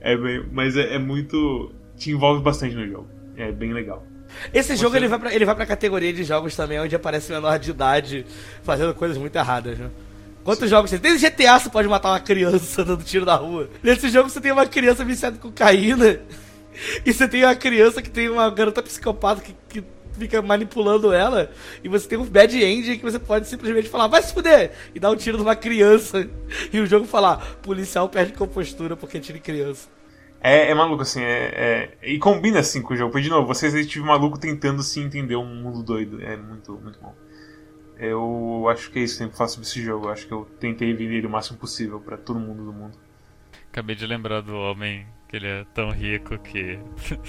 É bem, mas é, é, muito. te envolve bastante no jogo. É bem legal. Esse jogo ele vai, pra, ele vai pra categoria de jogos também onde aparece menor de idade fazendo coisas muito erradas, né? Quantos jogos tem? Desde GTA você pode matar uma criança dando tiro na rua. Nesse jogo você tem uma criança viciada com cocaína. E você tem uma criança que tem uma garota psicopata que, que fica manipulando ela. E você tem um bad end que você pode simplesmente falar, vai se fuder! E dar um tiro numa criança. E o jogo falar, policial perde compostura porque tira criança. É, é maluco, assim, é, é, E combina assim com o jogo. Porque, de novo, vocês tive maluco tentando se entender um mundo doido. É muito, muito bom. Eu acho que é isso que eu faço sobre esse jogo. Eu acho que eu tentei vender ele o máximo possível para todo mundo do mundo. Acabei de lembrar do homem que ele é tão rico que.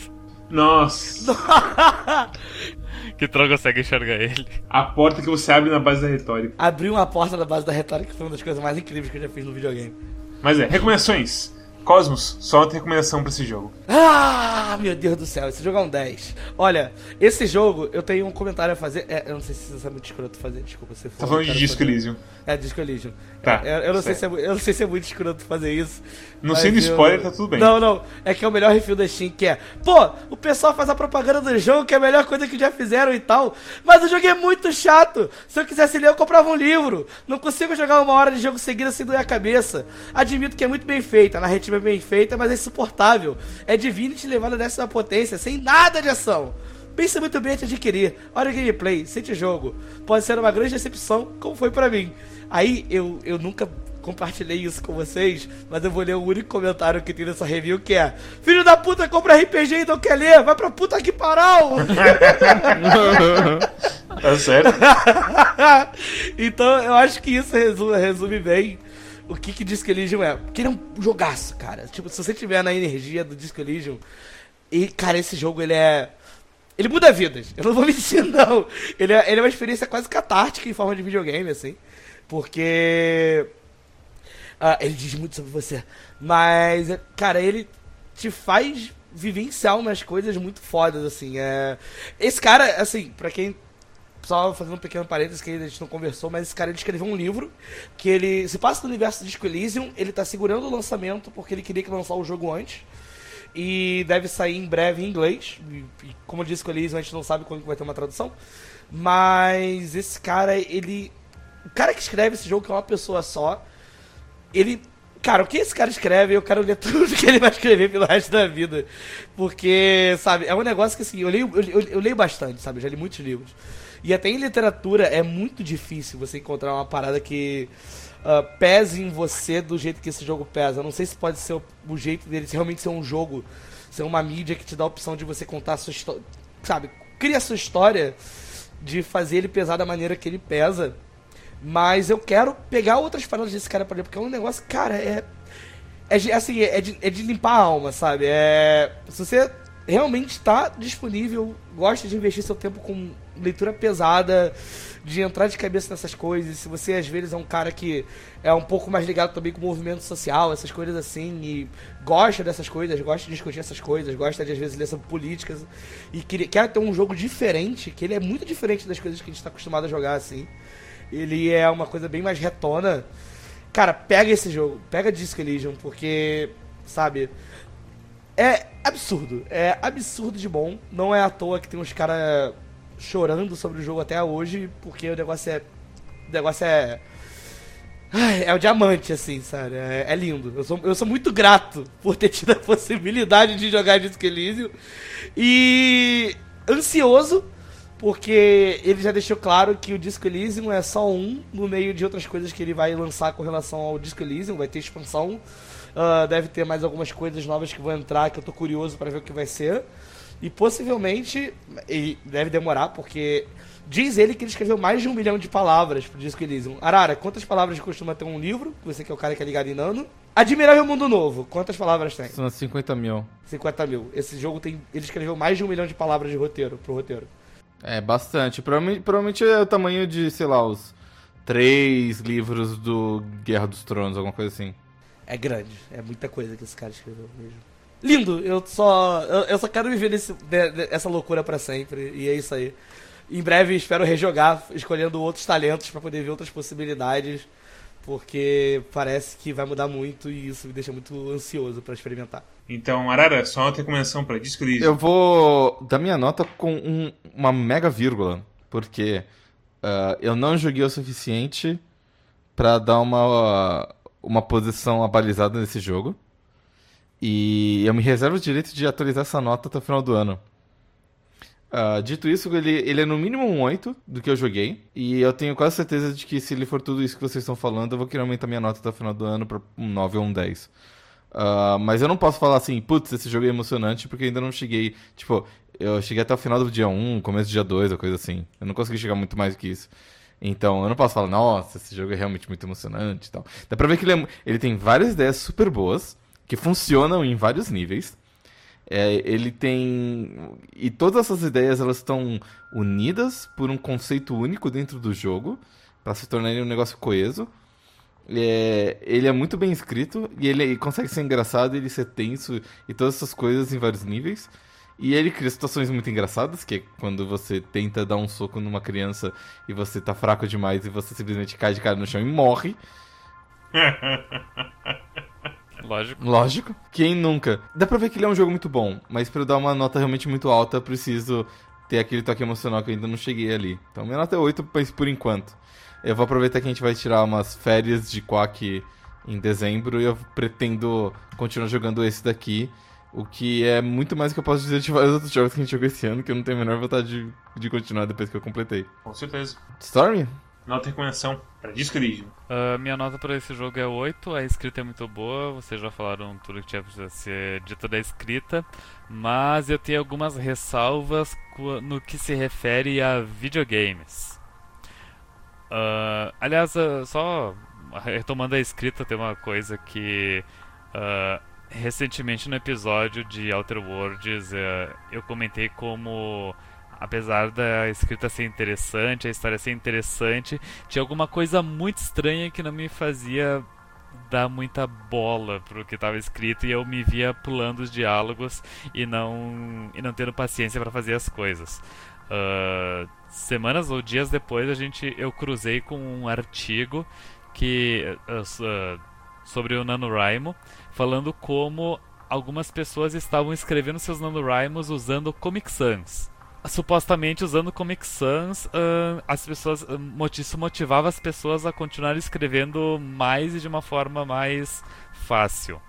Nossa! que Tron consegue enxergar ele. A porta que você abre na base da retórica. Abrir uma porta na base da retórica foi uma das coisas mais incríveis que eu já fiz no videogame. Mas é, recomendações. Cosmos, só uma recomendação pra esse jogo. Ah, meu Deus do céu, esse jogo é um 10. Olha, esse jogo, eu tenho um comentário a fazer. É, eu não sei se isso é muito escroto fazer, desculpa for. Tá falando de Disco Elysium. É, Disco Elysium. Tá, é, eu, não sei se é, eu não sei se é muito escroto fazer isso. Não sendo eu... spoiler, tá tudo bem. Não, não. É que é o melhor review da Steam, que é. Pô, o pessoal faz a propaganda do jogo, que é a melhor coisa que já fizeram e tal. Mas o jogo é muito chato. Se eu quisesse ler, eu comprava um livro. Não consigo jogar uma hora de jogo seguida sem doer a cabeça. Admito que é muito bem feita, a narrativa é bem feita, mas é insuportável. É Divinity levando dessa potência, sem nada de ação. Pensa muito bem antes de adquirir. Olha o gameplay, sente o jogo. Pode ser uma grande decepção, como foi para mim. Aí eu, eu nunca compartilhei isso com vocês, mas eu vou ler o único comentário que tem nessa review que é Filho da puta compra RPG e não quer ler, vai pra puta que paral! tá certo? então eu acho que isso resume, resume bem o que que Disco Elysium é. Porque ele é um jogaço, cara. Tipo, se você tiver na energia do Disco Elysium, e, cara, esse jogo ele é ele muda vidas. Eu não vou mentir, não. Ele é, ele é uma experiência quase catártica em forma de videogame, assim. Porque. Uh, ele diz muito sobre você. Mas, cara, ele te faz vivenciar umas coisas muito fodas, assim. É... Esse cara, assim, pra quem. Só fazendo um pequeno parênteses que a gente não conversou, mas esse cara ele escreveu um livro que ele se passa no universo de Disco Elysium, ele tá segurando o lançamento porque ele queria que lançar o jogo antes. E deve sair em breve em inglês. E, como eu disse com o Elysium, a gente não sabe quando vai ter uma tradução. Mas esse cara, ele o cara que escreve esse jogo, que é uma pessoa só, ele. Cara, o que esse cara escreve, eu quero ler tudo que ele vai escrever pelo resto da vida. Porque, sabe, é um negócio que assim, eu leio, eu, eu, eu leio bastante, sabe? Eu já li muitos livros. E até em literatura é muito difícil você encontrar uma parada que uh, pese em você do jeito que esse jogo pesa. Eu não sei se pode ser o, o jeito dele se realmente ser um jogo, ser uma mídia que te dá a opção de você contar a sua história. Sabe, cria a sua história de fazer ele pesar da maneira que ele pesa. Mas eu quero pegar outras paradas desse cara pra ler, porque é um negócio, cara, é. É assim, é de, é de limpar a alma, sabe? É. Se você realmente está disponível, gosta de investir seu tempo com leitura pesada, de entrar de cabeça nessas coisas, se você às vezes é um cara que é um pouco mais ligado também com o movimento social, essas coisas assim, e gosta dessas coisas, gosta de discutir essas coisas, gosta de às vezes ler sobre políticas, e quer ter um jogo diferente, que ele é muito diferente das coisas que a gente está acostumado a jogar assim ele é uma coisa bem mais retona. Cara, pega esse jogo, pega Disco Elysium, porque, sabe, é absurdo, é absurdo de bom. Não é à toa que tem uns caras chorando sobre o jogo até hoje, porque o negócio é. O negócio é. É o diamante, assim, sabe? É, é, lindo. Eu sou, eu sou muito grato por ter tido a possibilidade de jogar Disco Elysium. E ansioso porque ele já deixou claro que o Disco Elysium é só um no meio de outras coisas que ele vai lançar com relação ao Disco Elysium, vai ter expansão. Uh, deve ter mais algumas coisas novas que vão entrar que eu tô curioso para ver o que vai ser. E possivelmente, e deve demorar, porque diz ele que ele escreveu mais de um milhão de palavras pro Disco Elysium. Arara, quantas palavras costuma ter um livro? Você que é o cara que é ligado em nano. Admirável Mundo Novo, quantas palavras tem? São 50 mil. 50 mil. Esse jogo tem. Ele escreveu mais de um milhão de palavras de roteiro pro roteiro. É, bastante. Provavelmente, provavelmente é o tamanho de, sei lá, os três livros do Guerra dos Tronos, alguma coisa assim. É grande, é muita coisa que esse cara escreveu mesmo. Lindo, eu só eu, eu só quero viver nesse, essa loucura para sempre e é isso aí. Em breve espero rejogar, escolhendo outros talentos para poder ver outras possibilidades, porque parece que vai mudar muito e isso me deixa muito ansioso para experimentar. Então, Arara, só uma recomendação para Disco. Eu vou dar minha nota com um, uma mega vírgula, porque uh, eu não joguei o suficiente para dar uma uma posição abalizada nesse jogo. E eu me reservo o direito de atualizar essa nota até o final do ano. Uh, dito isso, ele, ele é no mínimo um 8 do que eu joguei. E eu tenho quase certeza de que se ele for tudo isso que vocês estão falando, eu vou querer aumentar minha nota até o final do ano para um 9 ou um 10. Uh, ah, mas eu não posso falar assim, putz, esse jogo é emocionante, porque ainda não cheguei. Tipo, eu cheguei até o final do dia 1, começo do dia 2, ou coisa assim. Eu não consegui chegar muito mais do que isso. Então, eu não posso falar, nossa, esse jogo é realmente muito emocionante e tal. Dá pra ver que ele, é, ele tem várias ideias super boas, que funcionam em vários níveis. É, ele tem. E todas essas ideias elas estão unidas por um conceito único dentro do jogo, para se tornarem um negócio coeso. É, ele é muito bem escrito e ele consegue ser engraçado, ele ser tenso e todas essas coisas em vários níveis. E ele cria situações muito engraçadas, que é quando você tenta dar um soco numa criança e você tá fraco demais e você simplesmente cai de cara no chão e morre. Lógico. Lógico. Quem nunca? Dá pra ver que ele é um jogo muito bom, mas pra eu dar uma nota realmente muito alta, eu preciso ter aquele toque emocional que eu ainda não cheguei ali. Então minha nota é 8, mas por enquanto. Eu vou aproveitar que a gente vai tirar umas férias de Quack em dezembro e eu pretendo continuar jogando esse daqui o que é muito mais do que eu posso dizer de vários outros jogos que a gente jogou esse ano, que eu não tenho a menor vontade de, de continuar depois que eu completei. Com certeza. Stormy? Nota de recomendação para Disco Elysium. Uh, minha nota para esse jogo é 8, a escrita é muito boa, vocês já falaram tudo que tinha pra ser dito da escrita, mas eu tenho algumas ressalvas no que se refere a videogames. Uh, aliás, uh, só retomando a escrita, tem uma coisa que recentemente no episódio de Outer Worlds eu comentei como apesar da escrita ser interessante, a história ser interessante, tinha alguma coisa muito estranha que não me fazia dar muita bola pro que estava escrito e eu me via pulando os diálogos e não e não tendo paciência para fazer as coisas. Uh, semanas ou dias depois a gente eu cruzei com um artigo que uh, sobre o NaNoWriMo falando como algumas pessoas estavam escrevendo seus NaNoWriMos usando Comic Sans. Supostamente usando Comic Sans, as pessoas, isso motivava as pessoas a continuar escrevendo mais e de uma forma mais fácil.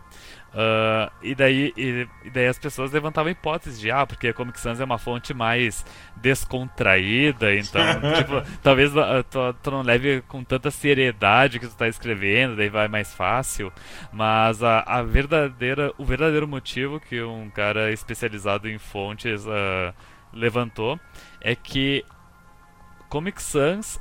Uh, e, daí, e, e, daí as pessoas levantavam hipóteses de, ah, porque a Comic Sans é uma fonte mais descontraída, então, tipo, talvez uh, tu, tu, não leve com tanta seriedade que tu está escrevendo, daí vai mais fácil. Mas a, a, verdadeira, o verdadeiro motivo que um cara especializado em fontes uh, levantou é que Comic Sans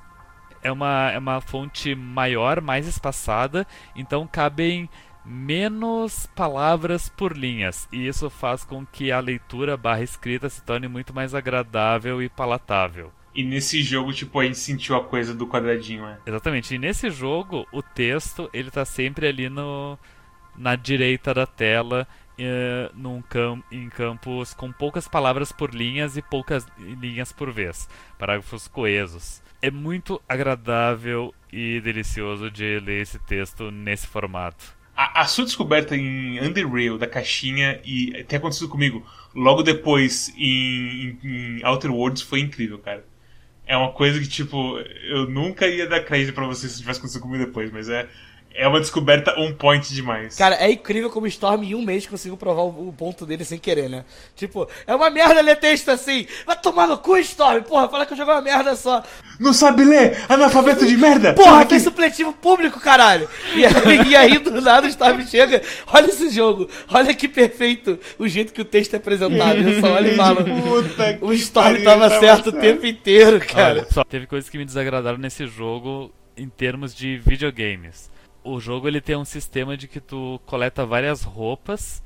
é uma, é uma fonte maior, mais espaçada, então cabem menos palavras por linhas, e isso faz com que a leitura barra escrita se torne muito mais agradável e palatável. E nesse jogo, tipo, a gente sentiu a coisa do quadradinho, né? Exatamente. E nesse jogo, o texto, ele tá sempre ali no na direita da tela, eh, num cam em campos com poucas palavras por linhas e poucas linhas por vez. Parágrafos coesos. É muito agradável e delicioso de ler esse texto nesse formato a, a, sua descoberta em Underrail da caixinha e ter acontecido comigo logo depois em, em, em, Outer Worlds foi incrível, cara. É uma coisa que, tipo, eu nunca ia dar crédito para você se tivesse acontecido comigo depois, mas é, é uma descoberta on point demais. Cara, é incrível como o Storm em um mês conseguiu provar o, ponto dele sem querer, né? Tipo, é uma merda ler texto assim. Vai tomar no cu, Storm. Porra, fala que eu jogo uma merda só. Não sabe ler? Analfabeto de merda? Porra, tem supletivo público, caralho. E aí, e aí, do nada o Storm chega. Olha esse jogo. Olha que perfeito o jeito que o texto é apresentado. Eu só olho e falo. Puta O que Storm pariu, tava tava certo o tempo inteiro, cara. Olha, só teve coisas que me desagradaram nesse jogo em termos de videogames. O jogo ele tem um sistema de que tu coleta várias roupas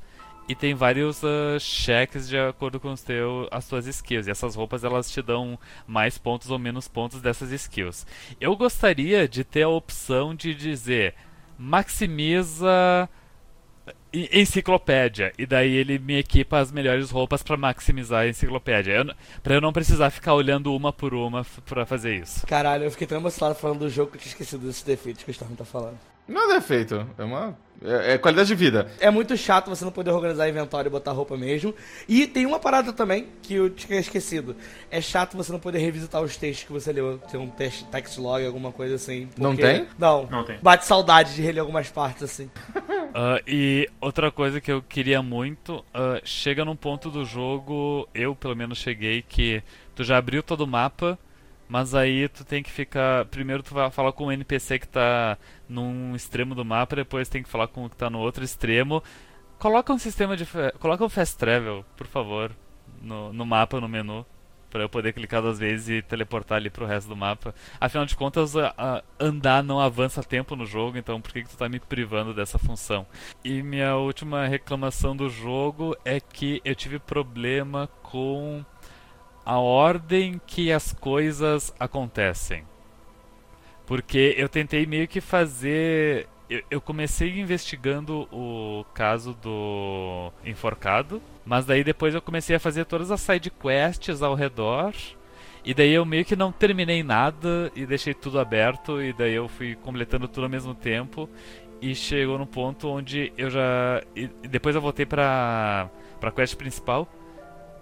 e tem vários ah, cheques de acordo com os teu, as tuas skills. E essas roupas elas te dão mais pontos ou menos pontos dessas skills. Eu gostaria de ter a opção de dizer maximiza en- enciclopédia e daí ele me equipa as melhores roupas pra maximizar a enciclopédia. Eu, eu não precisar ficar olhando uma por uma pra fazer isso. Caralho, eu fiquei tão emocionado falando do jogo que eu tinha esquecido desses defeitos que o Storm tá falando. Não é defeito, é uma. É, é qualidade de vida. É muito chato você não poder organizar inventário e botar roupa mesmo. E tem uma parada também que eu tinha esquecido. É chato você não poder revisitar os textos que você leu. Tem um teste text log, alguma coisa assim. Não porque- tem? Não. Não tem. Bate saudade de reler algumas partes assim. Ah, e outra coisa que eu queria muito, ah, chega num ponto do jogo, eu pelo menos cheguei, que tu já abriu todo o mapa, mas aí tu tem que ficar. Primeiro tu vai falar com o NPC que tá num extremo do mapa, depois tem que falar com o que tá no outro extremo. Coloca um sistema de. Coloca um fast travel, por favor, no, no mapa, no menu. Pra eu poder clicar duas vezes e teleportar ali pro resto do mapa. Afinal de contas, a- a- andar não avança tempo no jogo, então por que, que tu tá me privando dessa função? E minha última reclamação do jogo é que eu tive problema com a ordem que as coisas acontecem. Porque eu tentei meio que fazer. Eu, eu comecei investigando o caso do enforcado, mas daí depois eu comecei a fazer todas as side quests ao redor. E daí eu meio que não terminei nada e deixei tudo aberto e daí eu fui completando tudo ao mesmo tempo e chegou no ponto onde eu já e depois eu voltei pra para quest principal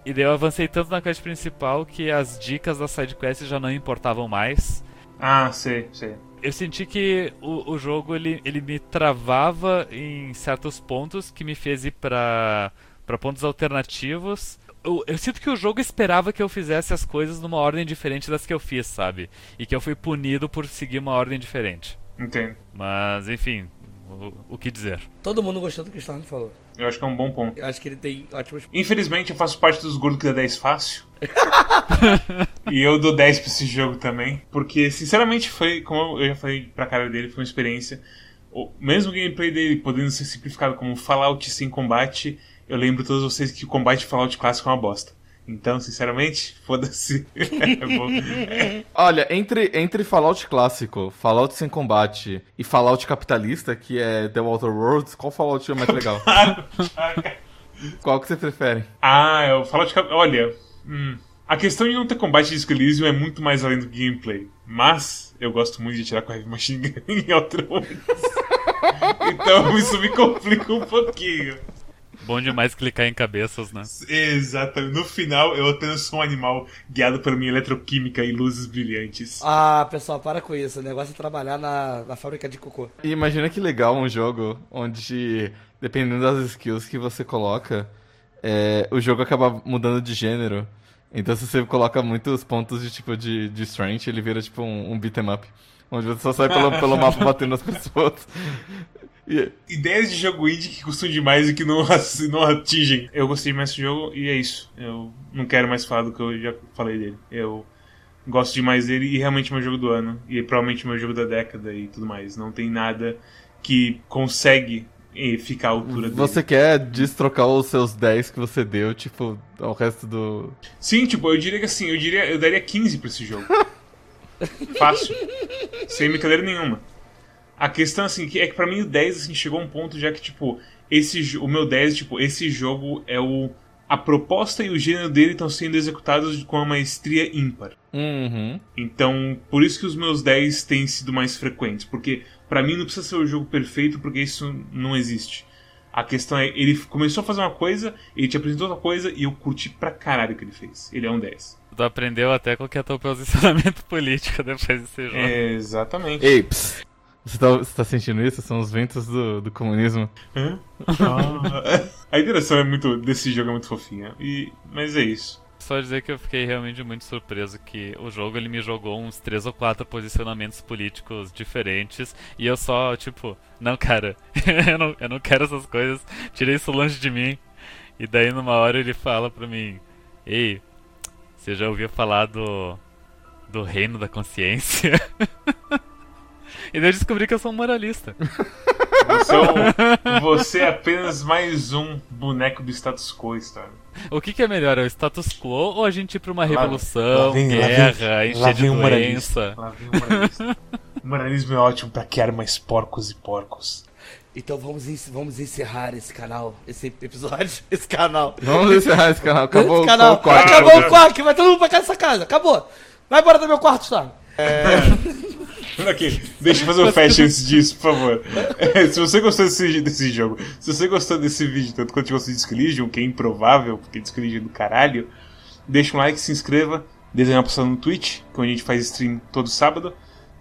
e daí eu avancei tanto na quest principal que as dicas da side quest já não importavam mais. Ah, sei, sei. Eu senti que o, o jogo ele, ele me travava em certos pontos que me fez ir pra, pra pontos alternativos. Eu, eu sinto que o jogo esperava que eu fizesse as coisas numa ordem diferente das que eu fiz, sabe? E que eu fui punido por seguir uma ordem diferente. Entendo. Mas, enfim, o, o que dizer? Todo mundo gostou do que o Storm falou. Eu acho que é um bom ponto. Eu acho que ele tem ótimos. Infelizmente, eu faço parte dos gordos que dá 10 fácil. e eu dou 10 pra esse jogo também. Porque, sinceramente, foi, como eu já falei pra cara dele, foi uma experiência. O mesmo gameplay dele podendo ser simplificado como Fallout sem combate, eu lembro todos vocês que o combate Fallout clássico é uma bosta. Então, sinceramente, foda-se. é. Olha, entre, entre Fallout clássico, Fallout sem combate e Fallout capitalista, que é The Outer Worlds, qual Fallout é mais legal? qual que você prefere? Ah, é o Fallout. Olha, hum, a questão de não ter combate de Elysium é muito mais além do gameplay. Mas eu gosto muito de atirar com a Heavy Machine Gun em Outer Worlds. então isso me complica um pouquinho. Bom demais clicar em cabeças, né? Exatamente. No final, eu apenas sou um animal guiado pela minha eletroquímica e luzes brilhantes. Ah, pessoal, para com isso. O negócio é trabalhar na, na fábrica de cocô. E imagina que legal um jogo onde, dependendo das skills que você coloca, é, o jogo acaba mudando de gênero. Então se você coloca muitos pontos de tipo de, de strength, ele vira tipo um, um beat'em up. Onde você só sai pelo, pelo mapa batendo nas pessoas. Ideias de jogo indie que custam demais e que não, não atingem. Eu gostei mais desse jogo e é isso. Eu não quero mais falar do que eu já falei dele. Eu gosto demais dele e realmente é meu jogo do ano. E é provavelmente meu jogo da década e tudo mais. Não tem nada que consegue eh, ficar à altura dele. Você quer destrocar os seus 10 que você deu, tipo, ao resto do. Sim, tipo, eu diria que assim, eu diria, eu daria 15 pra esse jogo. Fácil. Sem brincadeira nenhuma. A questão assim, que é que pra mim o 10 assim chegou a um ponto já que tipo, esse o meu 10, tipo, esse jogo é o a proposta e o gênero dele estão sendo executados com uma maestria ímpar. Uhum. Então, por isso que os meus 10 têm sido mais frequentes, porque pra mim não precisa ser o jogo perfeito, porque isso não existe. A questão é, ele começou a fazer uma coisa, ele te apresentou outra coisa e eu curti pra caralho o que ele fez. Ele é um 10. Tu aprendeu até qual que é teu posicionamento político depois desse jogo. É, exatamente. Ei, ps, Você tá, você tá sentindo isso? São os ventos do, do comunismo. Hã? Ah. A interação é muito desse jogo é muito fofinha. E, mas é isso. Só dizer que eu fiquei realmente muito surpreso que o jogo ele me jogou uns três ou quatro posicionamentos políticos diferentes e eu só, tipo, não, cara, eu, não, eu não quero essas coisas, tirei isso longe de mim. E daí numa hora ele fala pra mim, ei, você já ouviu falar do. do reino da consciência? e daí eu descobri que eu sou um moralista. Você é, um- você é apenas mais um boneco do status quo, Storm. O que, que é melhor, é o status quo ou a gente ir pra uma Lá- revolução, lá vem- lá vem- guerra, lá encher de vem doença? moralista. Lá vem moralista. O moralismo é ótimo pra criar mais porcos e porcos. Então vamos, vamos encerrar esse canal, esse episódio, esse canal. Vamos encerrar esse canal. Acabou esse canal. o quarto. Acabou o quarto, vai todo mundo pra casa dessa casa. Acabou. Vai embora do meu quarto, Storm. Ok, deixa eu fazer um fast antes disso, por favor. É, se você gostou desse, desse jogo, se você gostou desse vídeo, tanto quanto gostou de Disc Elysium, que é improvável, porque Disc Elysium é do caralho, deixa um like, se inscreva, dê uma passada no Twitch, que onde a gente faz stream todo sábado,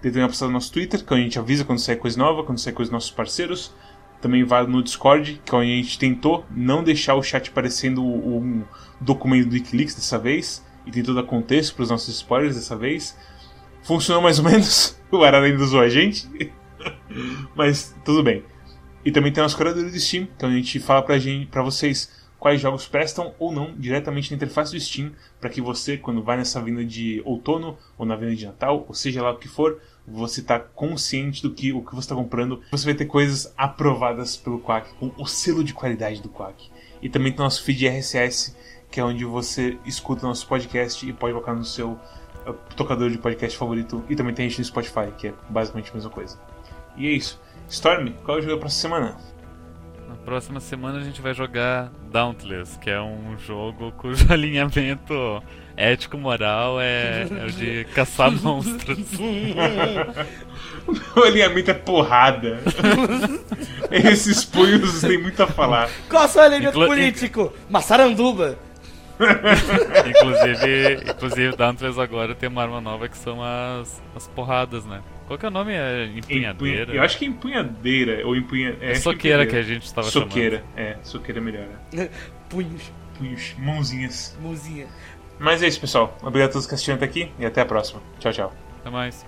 dê uma passada no nosso Twitter, que onde a gente avisa quando sai coisa nova, quando sai coisa dos nossos parceiros. Também vai no Discord, que é onde a gente tentou não deixar o chat parecendo um documento do Wikileaks dessa vez, e tentou dar contexto para os nossos spoilers dessa vez. Funcionou mais ou menos. O Arara ainda usou a gente. Mas tudo bem. E também tem nosso curador do Steam, onde a gente fala pra, gente, pra vocês quais jogos prestam ou não diretamente na interface do Steam, para que você, quando vai nessa vinda de outono ou na vinda de Natal, ou seja lá o que for, você tá consciente do que o que você está comprando. Você vai ter coisas aprovadas pelo Quack, com o selo de qualidade do Quack. E também tem nosso feed RSS, que é onde você escuta nosso podcast e pode colocar no seu tocador de podcast favorito. E também tem a gente no Spotify, que é basicamente a mesma coisa. E é isso. Storm, qual é o jogo da próxima semana? Na próxima semana a gente vai jogar Dauntless, que é um jogo cujo alinhamento ético-moral é, é o de caçar monstros. O alinhamento é porrada. Esses punhos têm muito a falar. Qual é o seu Inclu- político? Massaranduba. Inclusive, inclusive Dauntless agora tem uma arma nova que são as, as porradas, né? Qual que é o nome? É empunhadeira? Eu acho que é empunhadeira, ou empunha... É, É soqueira que a empunhadeira. gente tava Soqueira, é, soqueira é melhor. né? Punhos, Punhos, mãozinhas. mãozinha. Mas é isso, pessoal. Obrigado a todos que assistiram até aqui e até a próxima. Tchau, tchau. chamando. Até mais.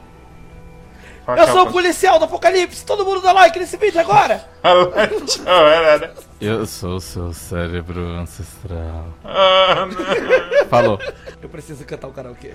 Fala Eu tchau, sou o policial do Apocalipse. Todo mundo dá like nesse vídeo agora. Tchau, é nada. Eu sou o seu cérebro ancestral. Ah, não. Falou. Eu preciso cantar o karaokê.